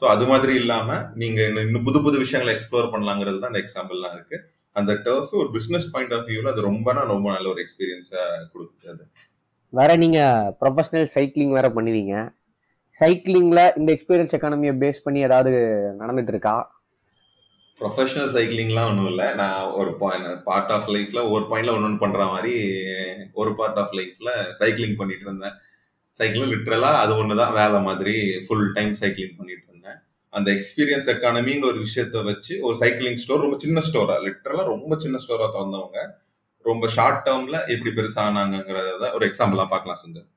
ஸோ அது மாதிரி இல்லாம நீங்க இன்னும் இன்னும் புது புது விஷயங்களை எக்ஸ்ப்ளோர் பண்ணலாங்கிறது தான் அந்த எக்ஸாம்பிள்லாம் இருக்கு. அந்த டர்ஃப் ஒரு பிசினஸ் பாயிண்ட் ஆஃப் வியூல அது ரொம்ப ரொம்ப நல்ல ஒரு எக்ஸ்பீரியன்ஸா கொடுக்குது அது வேற நீங்க ப்ரொஃபஷனல் சைக்கிளிங் வேற பண்ணுவீங்க. சைக்கிளிங்ல இந்த எக்ஸ்பீரியன்ஸ் எக்கானமியை பேஸ் பண்ணி ஏதாவது நடந்துட்டு இருக்கா ப்ரொஃபஷனல் சைக்கிளிங்லாம் ஒன்றும் இல்லை. நான் ஒரு பார்ட் ஆஃப் லைஃப்ல ஒரு பாயிண்ட்ல ஒன்று பண்ற மாதிரி ஒரு பார்ட் ஆஃப் லைஃப்ல சைக்கிளிங் பண்ணிட்டு இருந்தேன். சைக்கிளும் லிட்ரலா அது ஒன்று தான் வேலை மாதிரி ஃபுல் டைம் சைக்கிளிங் பண்ணிட்டு இருந்தேன். அந்த எக்ஸ்பீரியன்ஸ் எக்கானமிங்கிற ஒரு விஷயத்த வச்சு ஒரு சைக்கிளிங் ஸ்டோர் ரொம்ப சின்ன ஸ்டோரா லிட்ரலா ரொம்ப சின்ன ஸ்டோரா திறந்தவங்க. ரொம்ப ஷார்ட் டேர்ம்ல எப்படி பெருசானாங்கிறத ஒரு எக்ஸாம்பிளா பார்க்கலாம் சுந்தர்.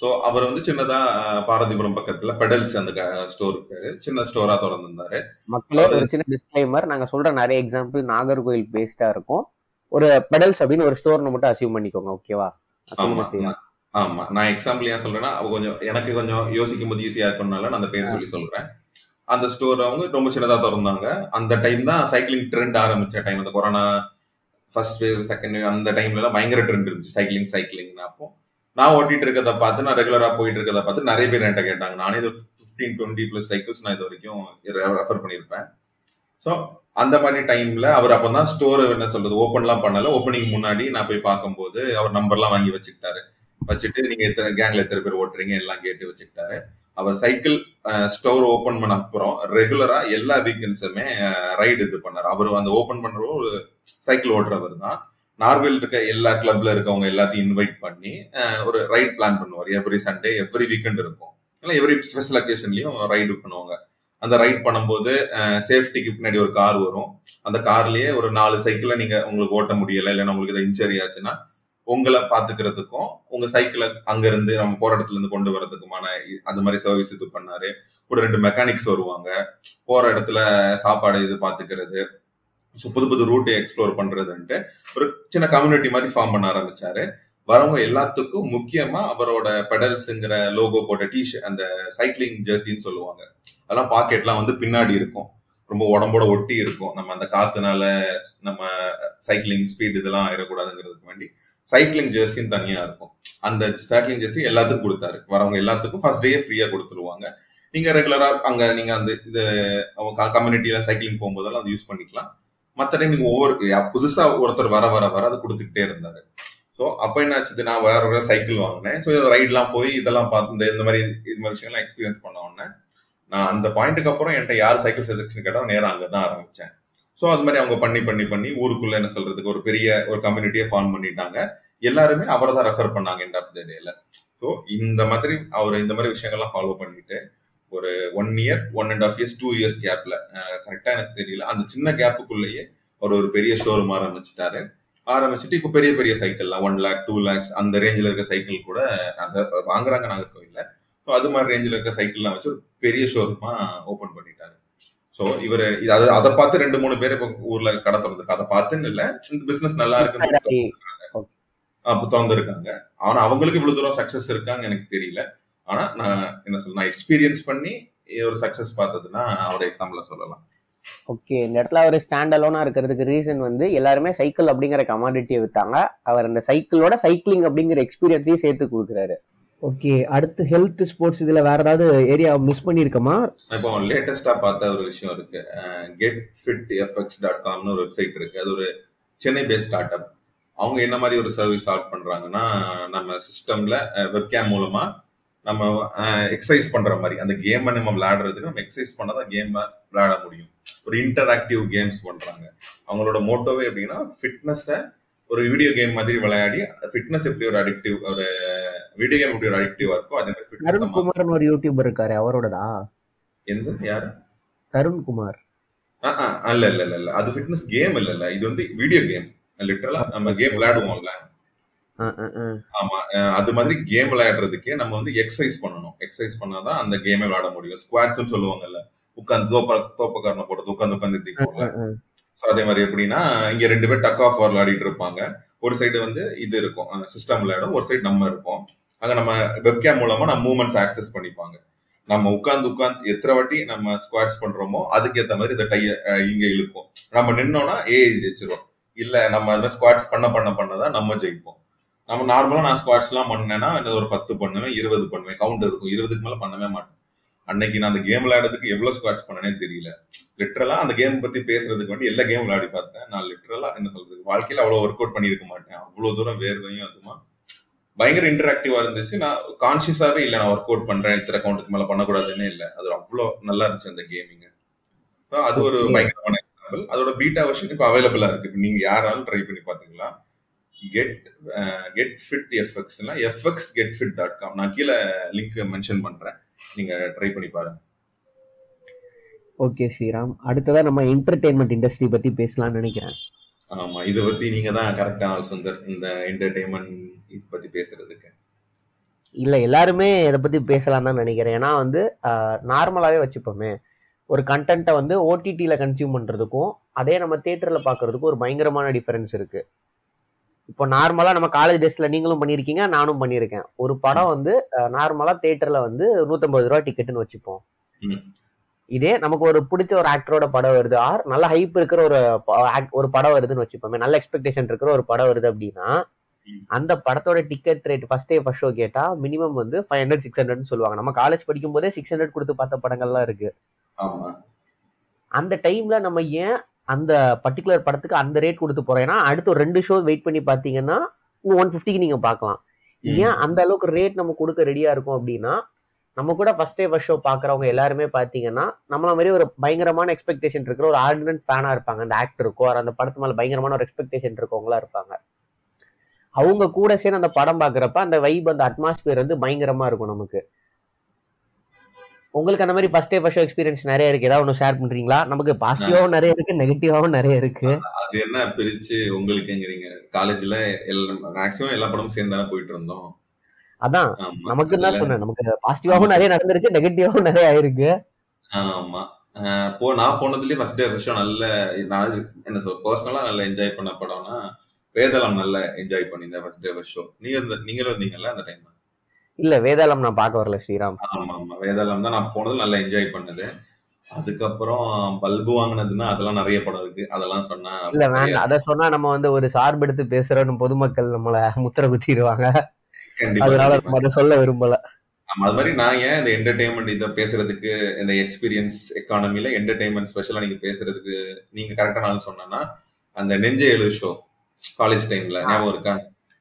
ஸோ அவர் வந்து சின்னதா பாரதிபுரம் பக்கத்துல பெடல்ஸ் அந்த ஸ்டோர் சின்ன ஸ்டோரா திறந்திருந்தாரு மக்களே ஒரு சின்ன டிஸ்க்ளைமர் நாங்க சொல்ற நிறைய எக்ஸாம்பிள் நாகர்கோயில் பேஸ்டா இருக்கும். ஒரு பெடல்ஸ் அப்படின்னு ஒரு ஸ்டோர்னு மட்டும் அசீவ் பண்ணிக்கோங்க ஓகேவா ஆமா நான்- ஆமா. நான் எக்ஸாம்பிள் ஏன் சொல்றேன்னா கொஞ்சம் எனக்கு கொஞ்சம் யோசிக்கும் போது ஈஸியா இருக்கணும்னால நான் அந்த பேர் சொல்லி சொல்றேன். அந்த ஸ்டோர் அவங்க ரொம்ப சின்னதா திறந்தாங்க. அந்த டைம் தான் சைக்கிளிங் ட்ரெண்ட் ஆரம்பிச்ச டைம் அந்த corona first wave second wave அந்த டைம்ல எல்லாம் பயங்கர ட்ரெண்ட் இருந்துச்சு. சைக்கிளிங் சைக்கிளிங் அப்போ. நான் ஓட்டிட்டு இருக்கிறத பார்த்து நான் ரெகுலரா போயிட்டு இருக்கிறத பார்த்து நிறைய பேர் என்கிட்ட கேட்டாங்க. நானே இது ஃபிஃப்டீன் டுவெண்ட்டி ப்ளஸ் சைக்கிள்ஸ் நான் இது வரைக்கும் ரெஃபர் பண்ணியிருப்பேன். ஸோ அந்த மாதிரி டைம்ல அவர் அப்பதான் ஸ்டோர் என்ன சொல்றது ஓப்பன்லாம் பண்ணல. ஓப்பனிங் முன்னாடி நான் போய் பார்க்கும்போது அவர் நம்பர்லாம் வாங்கி வச்சுக்கிட்டாரு. வச்சுட்டு நீங்க எத்தனை கேங்ல எத்தனை பேர் ஓட்டுறீங்க எல்லாம் கேட்டு வச்சுக்கிட்டாரு. அவர் சைக்கிள் ஸ்டோர் ஓபன் பண்ண அப்புறம் ரெகுலரா எல்லா வீக்கெண்ட்ஸுமே ரைடு இது பண்ணாரு. அவர் அந்த ஓபன் பண்ற ஒரு சைக்கிள் ஓட்டுறவர் தான் நார்வேல் இருக்க எல்லா கிளப்ல இருக்கவங்க எல்லாத்தையும் இன்வைட் பண்ணி ஒரு ரைட் பிளான் பண்ணுவார். எவ்ரி சண்டே எவ்ரி வீக்கெண்ட் இருக்கும். இல்லை எவ்ரி ஸ்பெஷல் அக்கேஷன்லயும் ரைடு பண்ணுவாங்க. அந்த ரைட் பண்ணும்போது சேஃப்டிக்கு பின்னாடி ஒரு கார் வரும். அந்த கார்லயே ஒரு நாலு சைக்கிளை நீங்க உங்களுக்கு ஓட்ட முடியல இல்லைன்னா உங்களுக்கு இதை இன்ஜரி ஆச்சுன்னா உங்களை பாத்துக்கிறதுக்கும் உங்க சைக்கிளை அங்க இருந்து நம்ம போற இடத்துல இருந்து கொண்டு வரதுக்குமான இ- மாதிரி சர்வீஸ் இது பண்ணாரு. கூட ரெண்டு மெக்கானிக்ஸ் வருவாங்க. போற இடத்துல சாப்பாடு இது பாத்துக்கிறது. ஸோ புது புது ரூட்டை எக்ஸ்ப்ளோர் பண்றதுன்ட்டு ஒரு சின்ன கம்யூனிட்டி மாதிரி ஃபார்ம் பண்ண ஆரம்பிச்சாரு. வரவங்க எல்லாத்துக்கும் முக்கியமா அவரோட பெடல்ஸுங்கிற லோகோ போட்ட டிஷர்ட் அந்த சைக்கிளிங் ஜெர்சின்னு சொல்லுவாங்க. அதெல்லாம் பாக்கெட்லாம் வந்து பின்னாடி இருக்கும். ரொம்ப உடம்போட ஒட்டி இருக்கும். நம்ம அந்த காத்துனால நம்ம சைக்கிளிங் ஸ்பீட் இதெல்லாம் ஆயிடக்கூடாதுங்கிறதுக்கு வேண்டி சைக்கிளிங் ஜெர்சின்னு தனியா இருக்கும். அந்த சைக்கிளிங் ஜெர்சி எல்லாத்துக்கும் கொடுத்தாரு. வரவங்க எல்லாத்துக்கும் ஃபர்ஸ்ட் டே ஃப்ரீயா கொடுத்துருவாங்க. நீங்க ரெகுலரா அங்க நீங்க அந்த இது அவங்க கம்யூனிட்டியில சைக்கிளிங் போகும்போதெல்லாம் அது யூஸ் பண்ணிக்கலாம். மற்ற டைம் நீங்க ஒவ்வொரு புதுசா ஒருத்தர் வர வர வர அதை கொடுத்துக்கிட்டே இருந்தாரு. ஸோ அப்போ என்ன ஆச்சுது? நான் வேற ஒரு சைக்கிள் வாங்கினேன். ஸோ ரைட்லாம் போய் இதெல்லாம் பார்த்து இந்த இந்த மாதிரி இது மாதிரி விஷயங்கள்லாம் எக்ஸ்பீரியன்ஸ் பண்ண உடனே நான் அந்த பாயிண்ட்டுக்கு அப்புறம் என்கிட்ட யார் சைக்கிள் சஜெக்ஷன் கேட்டால் நேரம் அங்கே தான் ஆரம்பித்தேன் ஸோ அது மாதிரி அவங்க பண்ணி பண்ணி பண்ணி ஊருக்குள்ள என்ன சொல்றதுக்கு ஒரு பெரிய ஒரு கம்யூனிட்டியை ஃபார்ம் பண்ணிட்டாங்க. எல்லாருமே அவரை தான் ரெஃபர் பண்ணாங்க எண்ட் ஆஃப் த டேல ஸோ இந்த மாதிரி அவர் இந்த மாதிரி விஷயங்கள்லாம் ஃபாலோ பண்ணிட்டு ஒரு one year one and half years two years கேப்ல கரெக்டா எனக்கு தெரியல. அந்த சின்ன கேப்புக்குள்ளேயே அவர் ஒரு பெரிய ஷோரூம் ஆரம்பிச்சிட்டாரு. ஆரம்பிச்சுட்டு இப்போ பெரிய பெரிய சைக்கிள்லாம் ஒன் லேக் டூ லேக்ஸ் அந்த ரேஞ்சில் இருக்க சைக்கிள் கூட அதை வாங்குறாங்க நாகர்கோவில்ல ஸோ அது மாதிரி ரேஞ்சில் இருக்க சைக்கிள்லாம் வச்சு ஒரு பெரிய ஷோரூமா ஓப்பன் பண்ணிட்டாங்க ஸோ இவர் அது அதை பார்த்து ரெண்டு மூணு பேர் இப்போ ஊர்ல கடை திறந்துருக்கு. அதை பார்த்துன்னு இல்ல இந்த பிசினஸ் நல்லா இருக்குன்னு அப்போ திறந்துருக்காங்க. ஆனா அவங்களுக்கு இவ்வளவு தூரம் சக்சஸ் இருக்காங்க எனக்கு தெரியல. ஆனா நான் என்ன சொல்ல நான் எக்ஸ்பீரியன்ஸ் பண்ணி ஒரு சக்சஸ் பார்த்ததுன்னா அவரோட எக்ஸாம்பிள சொல்லலாம். ஓகே இந்த இடத்துல அவர் ஸ்டாண்ட் அலோனா இருக்கிறதுக்கு ரீசன் வந்து எல்லாருமே சைக்கிள் அப்படிங்கிற கமாடிட்டியை வித்தாங்க. அவர் அந்த சைக்கிளோட சைக்கிளிங் அப்படிங்கிற எக்ஸ்பீரியன்ஸையும் சேர்த்து கொடுக்குறாரு. ஓகே அடுத்து ஹெல்த் ஸ்போர்ட்ஸ் இதுல வேற ஏதாவது ஏரியா மிஸ் பண்ணிருக்கோமா இப்போ லேட்டஸ்டா பார்த்த ஒரு விஷயம் இருக்கு. கெட் ஃபிட் எஃப்எக்ஸ் டாட் காம்னு ஒரு வெப்சைட் இருக்கு. அது ஒரு சென்னை பேஸ்ட் ஸ்டார்ட் அப் அவங்க என்ன மாதிரி ஒரு சர்வீஸ் ஆட் பண்றாங்கன்னா நம்ம சிஸ்டம்ல வெப்கேம் மூலமா நம்ம எக்ஸசைஸ் பண்ற மாதிரி. அந்த கேமை நம்ம விளையாடுறதுக்கு நம்ம எக்ஸசைஸ் பண்ணாதான் கேம் விளையாட முடியும். ஒரு இன்டராக்டிவ் கேம்ஸ் பண்றாங்க. அவங்களோட மோட்டோவே எப்படின்னா ஃபிட்னஸை ஒரு வீடியோ கேம் மாதிரி விளையாடி ஃபிட்னஸ் எப்படி ஒரு அடிக்டிவ் ஒரு வீடியோ கேம் எப்படி ஒரு அடிக்டிவா இருக்கோ அதே மாதிரி ஃபிட்னஸ் தருண்குமார்னு ஒரு யூடியூபர் இருக்காரு அவரோடதா? எந்த? யாரு? தருண்குமார் இல்ல இல்ல இல்ல இல்ல அது ஃபிட்னஸ் கேம் இல்ல இல்ல. இது வந்து வீடியோ கேம் லிட்டரலா நம்ம கேம் விளையாடுவோம்ல. ஆமா அது மாதிரி கேம் விளையாடுறதுக்கே நம்ம வந்து எக்ஸசைஸ் பண்ணணும். எக்ஸசைஸ் பண்ணாதான் அந்த கேமை விளையாட முடியும். ஸ்குவாட்ஸ் சொல்லுவாங்கல்ல. உட்காந்து தோப்ப தோப்பக்காரனை போடுறது உட்காந்து உட்காந்து ஸோ அதே மாதிரி எப்படின்னா இங்க ரெண்டு பேர் டக் ஆஃப் விளையாடிட்டு இருப்பாங்க. ஒரு சைடு வந்து இது இருக்கும் சிஸ்டம் விளையாடும். ஒரு சைடு நம்ம இருப்போம். அங்க நம்ம வெப்கேம் மூலமா நம்ம மூமெண்ட்ஸ் ஆக்சஸ் பண்ணிப்பாங்க. நம்ம உட்காந்து உட்காந்து எத்தனை வாட்டி நம்ம ஸ்குவாட்ஸ் பண்றோமோ அதுக்கு ஏத்த மாதிரி இந்த டைய இங்க இழுக்கும் நம்ம நின்னோம்னா ஏ ஜெயிச்சிரும் இல்ல நம்ம மாதிரி ஸ்குவாட்ஸ் பண்ண பண்ண பண்ணதான் நம்ம ஜெயிப்போம். நம்ம நார்மலா நான் ஸ்குவாட்ஸ் எல்லாம் பண்ணேன்னா ஒரு பத்து பண்ணுவேன் இருபது பண்ணுவேன் கவுண்ட் இருக்கும் இருபதுக்கு மேல பண்ணவே மாட்டேன். அன்னைக்கு நான் அந்த கேம் விளையாடுறதுக்கு எவ்வளவு ஸ்குவாட்ஸ் பண்ணனே தெரியல. லிட்டரலா அந்த கேம் பத்தி பேசுறதுக்கு வேண்டி எல்லா கேம் விளையாடி பார்த்தேன். நான் லிட்டரலா என்ன சொல்றது வாழ்க்கையில அவ்வளவு ஒர்க் அவுட் பண்ணிருக்க மாட்டேன். அவ்வளவு தூரம் வேர்வையும் அதுமா. பயங்கர இன்டராக்டிவா இருந்துச்சு. நான் கான்சியஸாவே இல்லை நான் ஒர்க் அவுட் பண்றேன் இத்தனை கவுண்ட்டுக்கு மேல பண்ணக்கூடாதுன்னு இல்லை. அது அவ்வளோ நல்லா இருந்துச்சு அந்த கேமிங் அது ஒரு பயங்கரமான எக்ஸாம்பிள் அதோட பீட்டா வெர்ஷன் இப்போ அவைலபிளா இருக்கு. நீங்க யாராலும் ட்ரை பண்ணி பாத்தீங்களா get get fit எஃப்எக்ஸ்னா FX get fit dot com நான் கீழே லிங்க் மென்ஷன் பண்றேன். நீங்க ட்ரை பண்ணி பாருங்க. ஓகே ஸ்ரீராம். அடுத்ததா நம்ம என்டர்டைன்மெண்ட் இண்டஸ்ட்ரி பத்தி பேசலாம்னு நினைக்கிறேன். ஆமா இதை பத்தி நீங்க தான் கரெக்டான ஆள் சுந்தர் இந்த என்டர்டைன்மெண்ட் பத்தி பேசுறதுக்கு. இல்ல எல்லாருமே இதை பத்தி பேசலாம் தான் நினைக்கிறேன். ஏன்னா வந்து நார்மலாவே வச்சுப்போமே. ஒரு கண்டென்ட்டை வந்து ஓடிடியில் கன்சியூம் பண்ணுறதுக்கும் அதே நம்ம தேட்டரில் பார்க்கறதுக்கும் ஒரு பயங்கரமான டிஃபரன்ஸ் இருக்கு. இப்போ நார்மலாக நம்ம காலேஜ் டேஸ்ல நீங்களும் பண்ணியிருக்கீங்க நானும் பண்ணியிருக்கேன் ஒரு படம் வந்து நார்மலாக தேட்டரில் வந்து நூற்றம்பது ரூபா டிக்கெட்டுன்னு வச்சுப்போம். இதே நமக்கு ஒரு பிடிச்ச ஒரு ஆக்டரோட படம் வருது. ஆர் நல்ல ஹைப் இருக்கிற ஒரு ஒரு படம் வருதுன்னு வச்சுப்போமே நல்ல எக்ஸ்பெக்டேஷன் இருக்கிற ஒரு படம் வருது அப்படின்னா அந்த படத்தோட ticket rate first day first show கேட்டா மினிமம் வந்து ஃபைவ் ஹண்ட்ரட் சிக்ஸ் ஹண்ட்ரட்னு சொல்லுவாங்க. நம்ம காலேஜ் படிக்கும் போதே சிக்ஸ் ஹண்ட்ரட் கொடுத்து பார்த்த படங்கள்லாம் இருக்கு. அந்த டைம்ல நம்ம ஏன் அந்த பர்டிகுலர் படத்துக்கு அந்த ரேட் கொடுத்து போறோம் ஏன்னா அடுத்து ஒரு ரெண்டு ஷோ வெயிட் பண்ணி பாத்தீங்கன்னா ஒன் ஃபிஃப்டிக்கு நீங்க பார்க்கலாம். ஏன் அந்த அளவுக்கு ரேட் நம்ம கொடுக்க ரெடியா இருக்கும் அப்படின்னா நம்ம கூட ஃபர்ஸ்ட் டே ஃபர்ஸ்ட் ஷோ பாக்குறவங்க எல்லாருமே பாத்தீங்கன்னா நம்மள மாதிரி ஒரு பயங்கரமான எக்ஸ்பெக்டேஷன் இருக்கிற ஒரு ஆர்டினன்ட் ஃபேனா இருப்பாங்க. அந்த ஆக்டருக்கோ அந்த படத்து மேல பயங்கரமான ஒரு எக்ஸ்பெக்டேஷன் இருக்கவங்களா இருப்பாங்க. அவங்க கூட சேர்ந்து அந்த படம் பாக்குறப்ப அந்த வைப் அந்த அட்மாஸ்பியர் வந்து பயங்கரமா இருக்கும் நமக்கு. உங்களுக்கு அந்த மாதிரி ஃபர்ஸ்ட் டே ஃபர்ஸ்ட் எக்ஸ்பீரியன்ஸ் நிறைய இருக்கு. ஏதாவது ஒன்று ஷேர் பண்றீங்களா? நமக்கு பாசிட்டிவாவும் நிறைய இருக்கு நெகட்டிவாவும் நிறைய இருக்கு. அது என்ன பிரிச்சு உங்களுக்குங்கிறீங்க. காலேஜ்ல மேக்ஸிமம் எல்லா படமும் சேர்ந்து தானே போயிட்டு இருந்தோம். அதான். நமக்கு தான் சொன்னேன்? நமக்கு பாசிட்டிவாவும் நிறைய நடந்திருக்கு நெகட்டிவாவும் நிறைய ஆயிருக்கு. ஆமா. போ நான் போனதுலயே ஃபர்ஸ்ட் டே ஃபர்ஸ்ட் நல்ல நான் என்ன சொல் பர்சனலா நல்லா என்ஜாய் பண்ண படம்னா வேதளம் நல்லா என்ஜாய் பண்ணியிருந்தேன் ஃபர்ஸ்ட் டே ஃபர்ஸ்ட் ஷோ நீங்க நீங்களும் இருந்தீங்கல்ல அந்த டைம் இல்ல வேதாளம் நான் பார்க்க வரல ஸ்ரீராம். ஆமா ஆமா வேதாளம் தான் நான் போனது நல்லா என்ஜாய் பண்ணது. அதுக்கப்புறம் பல்பு வாங்கினதுன்னா அதெல்லாம் நிறைய படம் இருக்கு. அதெல்லாம் சொன்னா இல்ல வேண்டாம். அத சொன்னா நம்ம வந்து ஒரு சார்பு எடுத்து பேசுறோம்னு பொதுமக்கள் நம்மள முத்திர குத்திடுவாங்க. அதனால நம்ம அதை சொல்ல விரும்பல. ஆமா அது மாதிரி நான் ஏன் இந்த என்டர்டைன்மெண்ட் இதை பேசுறதுக்கு இந்த எக்ஸ்பீரியன்ஸ் எக்கானமில என்டர்டைன்மெண்ட் ஸ்பெஷலா நீங்க பேசுறதுக்கு நீங்க கரெக்டா நான் சொன்னா அந்த நெஞ்ச எழு ஷோ காலேஜ் டைம்ல ஞாபகம் இருக்கா?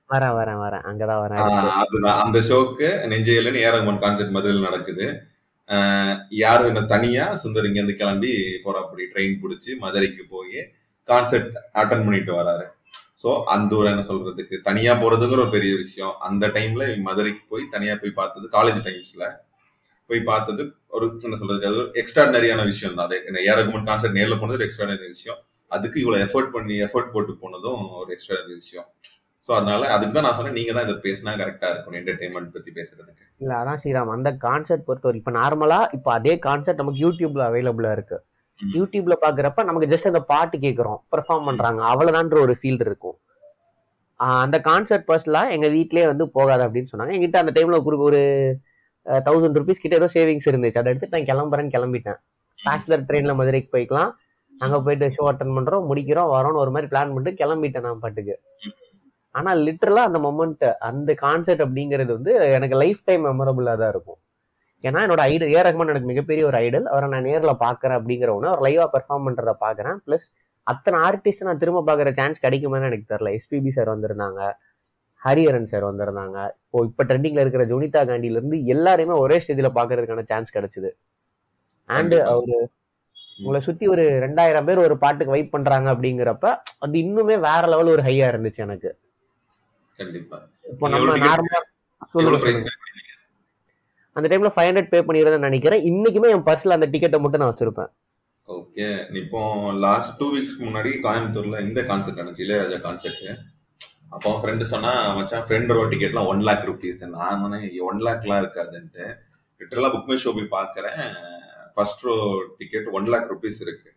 வரேன் வரேன் வரேன். அங்கதான் வரேன் அந்த ஷோக்கு நெஞ்சையிலன்னு ஏரகமன் கான்செர்ட் மதுரையில் நடக்குது. யாரு என்ன தனியா சுந்தர் இங்க இருந்து கிளம்பி போற அப்படி ட்ரெயின் பிடிச்சி மதுரைக்கு போய் கான்செர்ட் அட்டன் பண்ணிட்டு வராரு. ஸோ அந்த ஒரு என்ன சொல்றதுக்கு தனியா போறதுங்கிற ஒரு பெரிய விஷயம். அந்த டைம்ல மதுரைக்கு போய் தனியா போய் பார்த்தது காலேஜ் டைம்ஸ்ல போய் பார்த்தது ஒரு என்ன சொல்றது அது ஒரு எக்ஸ்ட்ராடனரியான விஷயம் தான். அது ஏரகுமன் கான்செர்ட் நேரில் போனது ஒரு எக்ஸ்ட்ராடனரி விஷயம். அதுக்கு இவ்வளவு எஃபர்ட் பண்ணி எஃபர்ட் போட்டு போனதும் ஒரு எக்ஸ்ட்ராடனரி விஷயம். ஸோ அதனால அதுக்கு தான் நான் சொன்னேன் நீங்க தான் இதை பேசினா கரெக்டா இருக்கும் என்டர்டைன்மெண்ட் பத்தி பேசுறதுக்கு. இல்ல அதான் ஸ்ரீராம் அந்த கான்செப்ட் பொறுத்தவரை இப்ப நார்மலா இப்ப அதே கான்செப்ட் நமக்கு யூடியூப்ல அவைலபிளா இருக்கு. யூடியூப்ல பாக்குறப்ப நமக்கு ஜஸ்ட் அந்த பாட்டு கேட்கறோம் பெர்ஃபார்ம் பண்றாங்க அவ்வளவுதான்ற ஒரு ஃபீல் இருக்கும். அந்த கான்சர்ட் பர்ஸ்லாம் எங்க வீட்லயே வந்து போகாது அப்படின்னு சொன்னாங்க. என்கிட்ட அந்த டைம்ல ஒரு ஒரு தௌசண்ட் ருபீஸ் கிட்ட ஏதோ சேவிங்ஸ் இருந்துச்சு. அதை எடுத்து நான் கிளம்புறேன்னு கிளம்பிட்டேன். பேச்சுலர் ட்ரெயின்ல மதுரைக்கு போய்க்கலாம். அங்க போயிட்டு ஷோ அட்டன் பண்றோம் முடிக்கிறோம் வரோம்னு ஒரு மாதிரி பிளான் பண்ணிட்டு கிளம்பிட்டேன் நான் பாட்டுக்கு. ஆனா லிட்டரலா அந்த மொமெண்ட் அந்த கான்செர்ட் அப்படிங்கிறது வந்து எனக்கு லைஃப் டைம் மெமரபுளா தான் இருக்கும். ஏன்னா என்னோட ஐடல் ஏ ரஹ்மான் எனக்கு மிகப்பெரிய ஒரு ஐடல் அவரை நான் நேர்ல பாக்குறேன் அப்படிங்கிற ஒன்று அவர் லைவா பெர்ஃபார்ம் பண்றத பாக்குறேன். பிளஸ் அத்தனை ஆர்டிஸ்ட் நான் திரும்ப பாக்குற சான்ஸ் கிடைக்குமான்னு எனக்கு தெரியல. எஸ்பிபி சார் வந்திருந்தாங்க ஹரிஹரன் சார் வந்திருந்தாங்க. இப்போ இப்ப ட்ரெண்டிங்ல இருக்கிற ஜோனிதா காந்தில இருந்து எல்லாரையுமே ஒரே ஸ்டேஜ்ல பாக்குறதுக்கான சான்ஸ் கிடைச்சது. அண்ட். அவரு உங்களை சுத்தி ஒரு ரெண்டாயிரம் பேர் ஒரு பாட்டுக்கு வைப் பண்றாங்க அப்படிங்கிறப்ப அது இன்னுமே வேற லெவல் ஒரு ஹையா இருந்துச்சு எனக்கு. கண்டிப்பா. இப்போ நம்ம நார்மலா அந்த டைம்ல ஃபைவ் ஹண்ட்ரட் பே பண்ணிடுறேன்னு நினைக்கிறேன். இன்னைக்குமே என் பர்ஸ்ல அந்த டிக்கெட்டை மட்டும் நான் வச்சிருப்பேன். ஓகே இப்போ லாஸ்ட் டூ வீக்ஸ்க்கு முன்னாடி கோயம்புத்தூர்ல இந்த கான்செர்ட் நடந்துச்சு இளையராஜா கான்செர்ட் அப்போ ஃப்ரெண்டு சொன்னா மச்சான் ஃப்ரெண்டோட டிக்கெட்லாம் ஒன் லேக் ருபீஸ் நான் ஒன் லேக்லாம் இருக்காதுன்ட்டு. லிட்டரலா புக் மை ஷோ போய் பார்க்கறேன். First row ticket one lakh rupees இருக்கு.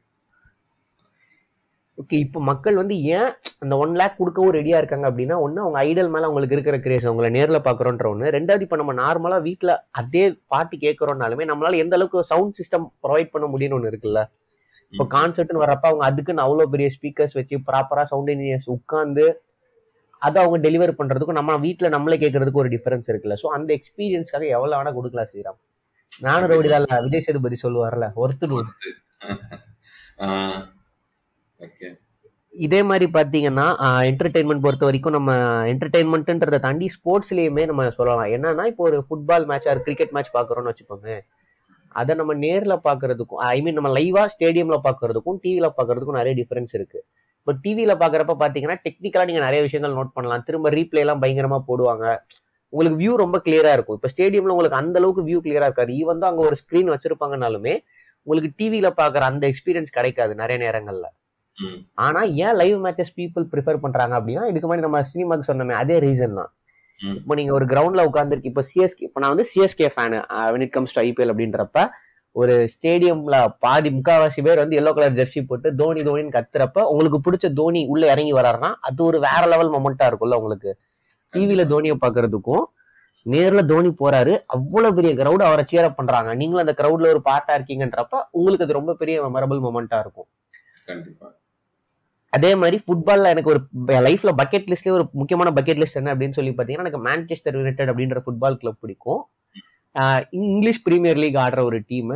ஓகே இப்போ மக்கள் வந்து ஏன் அந்த ஒன் லேக் கொடுக்கவும் ரெடியா இருக்காங்க அப்படின்னா ஒண்ணு அவங்க ஐடல் மேல அவங்களுக்கு இருக்கிற கிரேஸ் அவங்கள நேர்ல பாக்குறோன்ற ஒண்ணு. ரெண்டாவது இப்போ நம்ம நார்மலா வீட்ல அதே பாட்டு கேட்கறோம்னாலுமே நம்மளால எந்த அளவுக்கு சவுண்ட் சிஸ்டம் ப்ரொவைட் பண்ண முடியும்னு ஒண்ணு இருக்குல்ல? இப்போ. கான்சர்ட்னு வரப்ப அவங்க அதுக்குன்னு அவ்வளோ பெரிய ஸ்பீக்கர்ஸ் வச்சு ப்ராப்பரா சவுண்ட் இன்ஜினியர்ஸ் உட்காந்து அதை அவங்க டெலிவர் பண்றதுக்கும் நம்ம வீட்ல நம்மளே கேட்கறதுக்கும் ஒரு டிஃபரன்ஸ் இருக்குல்ல. ஸோ அந்த எக்ஸ்பீரியன்ஸ்க்காக எவ்வளவு வேணா கொடுக்கலாம் ஸ்ரீராம். நானும் ரவுடி தான் விஜய் சேதுபதி சொல்லுவார்ல ஒருத்தர் இதே மாதிரி பார்த்தீங்கன்னா என்டர்டைன்மெண்ட் பொறுத்த வரைக்கும் நம்ம என்டர்டெயின்மெண்ட்டுன்றதை தாண்டி ஸ்போர்ட்ஸ்லேயுமே நம்ம சொல்லலாம். என்னன்னா இப்போ ஒரு football match or cricket match பார்க்குறோன்னு வச்சுப்போமே அதை நம்ம நேரில் பார்க்கறதுக்கும் ஐ மீன் நம்ம லைவாக ஸ்டேடியமில் பார்க்கறதுக்கும் டிவியில் பார்க்கறதுக்கும் நிறைய டிஃப்ரென்ஸ் இருக்கு. இப்போ டிவியில் பார்க்குறப்ப பார்த்தீங்கன்னா டெக்னிக்கலாக நீங்கள் நிறைய விஷயங்கள் நோட் பண்ணலாம். திரும்ப ரீப்ளேலாம் பயங்கரமாக போடுவாங்க. உங்களுக்கு வியூ ரொம்ப கிளியராக இருக்கும். இப்போ ஸ்டேடியமில் உங்களுக்கு அந்த அளவுக்கு வியூ கிளியராக இருக்காது. ஈவன் தான் அங்கே ஒரு ஸ்கிரீன் வச்சிருப்பாங்கனாலுமே உங்களுக்கு டிவியில் பார்க்குற அந்த எக்ஸ்பீரியன்ஸ் கிடைக்காது நிறைய நேரங்களில். ஆனா ஏன் லைவ் மேட்சஸ் பீப்புள் ப்ரிஃபர் பண்றாங்க அப்படின்னா இதுக்கு முன்னாடி நம்ம சினிமாக்கு சொன்னோமே அதே ரீசன் தான். இப்போ நீங்க ஒரு கிரவுண்ட்ல உட்காந்துருக்கு இப்போ சிஎஸ்கே இப்போ நான் வந்து CSK fan when it comes to IPL அப்படின்றப்ப ஒரு ஸ்டேடியம்ல பாதி முக்காவாசி பேர் வந்து எல்லோ கலர் ஜெர்சி போட்டு தோனி தோனின்னு கத்துறப்ப உங்களுக்கு பிடிச்ச தோனி உள்ள இறங்கி வர்றாருன்னா அது ஒரு வேற லெவல் மொமெண்டா இருக்கும்ல உங்களுக்கு. டிவில தோனியை பாக்குறதுக்கும் நேர்ல தோனி போறாரு அவ்வளவு பெரிய கிரவுட் அவரை சேரப் பண்றாங்க. நீங்களும் அந்த கிரவுட்ல ஒரு பார்ட்டா இருக்கீங்கன்றப்ப உங்களுக்கு அது ரொம்ப பெரிய மெமரபிள் மொமெண்டா இருக்கும். கண்டிப்பா. அதே மாதிரி ஃபுட்பால்ல எனக்கு ஒரு லைஃப்ல பக்கெட் லிஸ்ட்லயே ஒரு முக்கியமான பக்கெட் லிஸ்ட் என்ன அப்படின்னு சொல்லி பாத்தீங்கன்னா எனக்கு மான்செஸ்டர் யுனைடெட் அப்படின்ற ஃபுட்பால் கிளப் பிடிக்கும். இங்கிலீஷ் பிரீமியர் லீக் ஆடுற ஒரு டீம்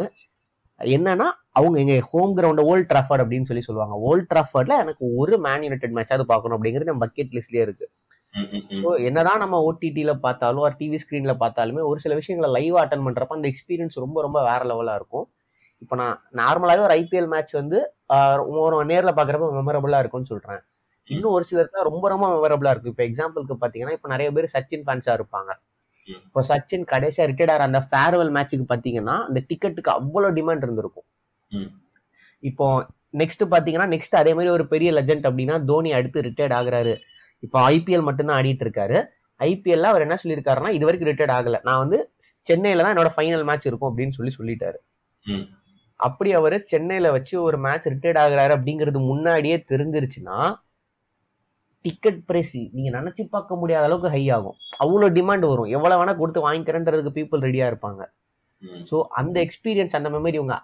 என்னன்னா அவங்க எங்க ஹோம் கிரவுண்ட் ஓல்ட் ட்ராஃபர்ட் அப்படின்னு சொல்லி சொல்லுவாங்க. ஓல்ட் ட்ராஃபர்ட்ல எனக்கு ஒரு மேன் யுனைடெட் மேட்சாவது பார்க்கணும் அப்படிங்கிறது நம்ம பக்கெட் லிஸ்ட்லயே இருக்கு. ஸோ என்னதான் நம்ம ஓடிடியில பார்த்தாலும் ஒரு டிவி ஸ்க்ரீன்ல பார்த்தாலுமே ஒரு சில விஷயங்களை லைவ் அட்டன் பண்றப்ப அந்த எக்ஸ்பீரியன்ஸ் ரொம்ப ரொம்ப வேற லெவலா இருக்கும். இப்போ நான் நார்மலாவே ஒரு ஐபிஎல் மேட்ச் வந்து ஒரு நேர்ல பாக்குறப்ப மெமரபிளா இருக்கும்னு சொல்றேன். இன்னும் ஒரு சிலருக்கு ரொம்ப ரொம்ப மெமரபிளா இருக்கும் இப்போ எக்ஸாம்பிளுக்கு பாத்தீங்கன்னா இப்போ நிறைய பேர் சச்சின் ஃபேன்ஸா இருப்பாங்க. இப்போ சச்சின் கடைசியா ரிட்டையர்ட் ஆகிற அந்த ஃபேர்வெல் மேட்ச்சுக்கு பாத்தீங்கன்னா அந்த டிக்கெட்டுக்கு அவ்வளவு டிமாண்ட் இருந்திருக்கும். இப்போ நெக்ஸ்ட் பாத்தீங்கன்னா நெக்ஸ்ட் அதே மாதிரி ஒரு பெரிய லெஜண்ட் அப்படின்னா தோனி அடுத்து ரிட்டையர்ட் ஆகுறாரு. இப்போ ஐபிஎல் மட்டும்தான் ஆடிட்டு இருக்காரு. ஐபிஎல்ல அவர் என்ன சொல்லியிருக்காருன்னா இது வரைக்கும் ரிட்டையர்ட் ஆகல. நான் வந்து சென்னையில தான் என்னோட ஃபைனல் மேட்ச் இருக்கும் அப்படின்னு சொல்லி சொல்லிட்டாரு. அப்படி அவர் சென்னையில வச்சு ஒரு மேட்ச் ரிட்டையர்ட் ஆகுறாரு அப்படிங்கிறது முன்னாடியே தெரிஞ்சிருச்சுன்னா டிக்கெட் பிரைஸ் நீங்க நினைச்சு பார்க்க முடியாத அளவுக்கு ஹை ஆகும். அவ்வளவு டிமாண்ட் வரும். எவ்வளவு வேணா கொடுத்து வாங்கிக்கிறேன்றதுக்கு பீப்புள் ரெடியா இருப்பாங்க. ஸோ அந்த எக்ஸ்பீரியன்ஸ் அந்த மெமரி உங்க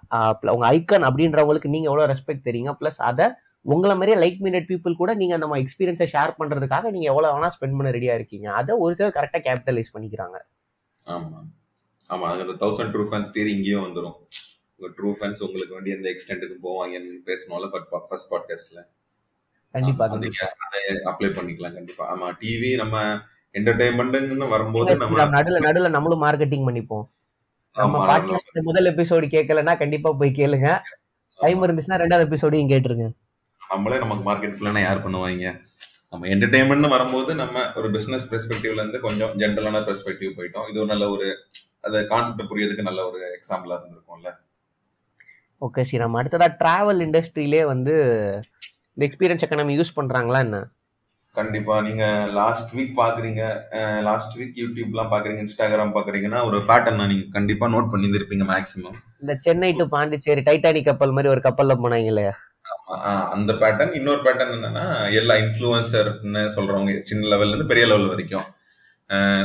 உங்க ஐக்கன் அப்படின்றவங்களுக்கு நீங்க எவ்வளவு ரெஸ்பெக்ட் தெரியுங்க. ப்ளஸ் அதை உங்களை மாதிரியே லைக் மினிட் பீப்புள் கூட நீங்க நம்ம எக்ஸ்பீரியன்ஸை ஷேர் பண்றதுக்காக நீங்க எவ்வளவு வேணா ஸ்பெண்ட் பண்ண ரெடியா இருக்கீங்க. அதை ஒரு சிலர் கரெக்டா கேபிட்டலைஸ் பண்ணிக்கிறாங்க. ஆமா. ஆமா. அதுல தௌசண்ட் ட்ரூ ஃபேன்ஸ் இங்கேயும் வந்துரும். உங்க ட்ரூ ஃபேன்ஸ் உங்களுக்கு வேண்டி எந்த எக்ஸ்டென்ட்டுக்கு போவாங்கன்னு பேசணும்ல பட் ஃபர்ஸ்ட் பாட்காஸ்ட்ல கண்டிப்பா அது அப்ளை பண்ணிக்கலாம் கண்டிப்பா. ஆமா டிவி நம்ம என்டர்டைன்மெண்ட்னு வரும்போது நம்ம நடுல நடுல நம்மளும் மார்க்கெட்டிங் பண்ணிப்போம். நம்ம பாட்காஸ்ட் முதல் எபிசோடு கேட்கலன்னா கண்டிப்பா போய் கேளுங்க. டைம் இருந்துச்சுன்னா ரெண்டாவது எபிசோடையும் கேட்டுருங்க. நம்மளே நமக்கு மார்க்கெட் பிளான யார் பண்ணுவாங்க? நம்ம என்டர்டைன்மெண்ட்னு வரும்போது நம்ம ஒரு பிசினஸ் பெர்ஸ்பெக்டிவ்ல இருந்து கொஞ்சம் ஜென்ரலான பெர்ஸ்பெக்டிவ் போயிட்டோம். இது ஒரு நல்ல ஒரு அந்த கான்செப்ட் புரியறதுக்கு நல்ல ஒரு எக்ஸாம்பிளா இருந்திருக்கும்ல. ஓகே சரி நம்ம அடுத்ததா டிராவல் இண்டஸ்ட்ரியிலே வந்து இந்த எக்ஸ்பீரியன்ஸ் எக்கனாமி யூஸ் பண்றாங்களா என்ன? கண்டிப்பா. நீங்க லாஸ்ட் வீக் பாக்குறீங்க லாஸ்ட் வீக் யூடியூப்லாம் பாக்குறீங்க இன்ஸ்டாகிராம் பாக்குறீங்கன்னா ஒரு பேட்டர்ன் நீங்க கண்டிப்பா நோட் பண்ணியிருந்திருப்பீங்க மேக்ஸிமம் இந்த சென்னை டு பாண்டிச்சேரி டைட்டானிக் கப்பல் மாதிரி ஒரு கப்பல்ல போனாங்களே அந்த பேட்டர்ன் இன்னொரு பேட்டர்ன் என்னன்னா எல்லா இன்ஃப்ளூயன்சர்னு சொல்றவங்க சின்ன லெவல்ல இருந்து பெரிய லெவல் வரைக்கும்.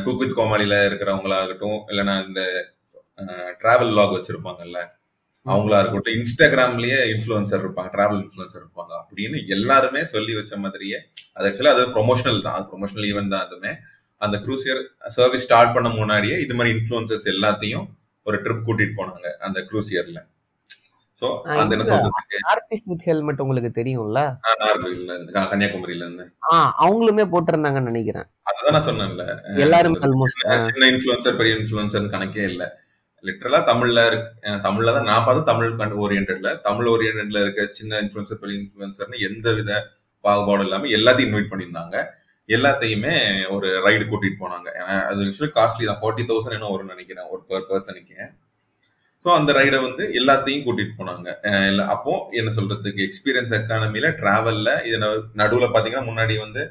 குக் வித் கோமாளில இருக்கிறவங்களாகட்டும் இல்லைன்னா இந்த டிராவல் லாக் வச்சிருப்பாங்கல்ல அவங்களா இருக்கட்டும் இன்ஸ்டாகிராம்லயே இன்ஃப்ளூயன்சர் இருப்பாங்க டிராவல் இன்ஃப்ளூயன்சர் இருப்பாங்க அப்படின்னு எல்லாருமே சொல்லி வச்ச மாதிரியே அது ஆக்சுவலா அது ப்ரொமோஷனல் தான் ப்ரொமோஷனல் ஈவெண்ட் தான் அதுமே அந்த க்ரூசியர் சர்வீஸ் ஸ்டார்ட் பண்ண முன்னாடியே இது மாதிரி இன்ஃப்ளூயன்சர்ஸ் எல்லாத்தையும் ஒரு ட்ரிப் கூட்டிட்டு போனாங்க அந்த க்ரூசியர்ல சோ அந்த என்ன வித் ஹெல்மெட் உங்களுக்கு தெரியும்ல? நாகர்கோவில்ல இருந்து கன்னியாகுமரியில இருந்து அவங்களுமே போட்டிருந்தாங்கன்னு நினைக்கிறேன். அதுதான் நான் சொன்னேன்ல. எல்லாருமே சின்ன இன்ஃபுளுசர் பெரிய இன்ஃபுளுசர் கணக்கே இல்ல. லிட்ரலா தமிழ்ல இருக்கு தமிழ்ல தான் நான் பார்த்து தமிழ் ஓரியன்ட்ல தமிழ் ஓரியன்ட்ல இருக்க சின்ன இன்ஃபுளுசர் பெரிய இன்ஃபுளுசர்னு எந்த வித பாகுபாடும் இல்லாம எல்லாத்தையும் இன்வைட் பண்ணியிருந்தாங்க. எல்லாத்தையுமே ஒரு ரைடு கூட்டிட்டு போனாங்க. அது ஆக்சுவலி காஸ்ட்லி தான். ஃபார்ட்டி தௌசண்ட் என்ன வரும்னு நினைக்கிறேன். ஒரு பர் பர்சனுக்கு ஸோ அந்த ரைடை வந்து எல்லாத்தையும் கூட்டிட்டு போனாங்க. இல்லை அப்போ என்ன சொல்றதுக்கு எக்ஸ்பீரியன்ஸ் எக்கானமில டிராவல்ல இது நடுவில் பார்த்தீங்கன்னா முன்னாடி வந்து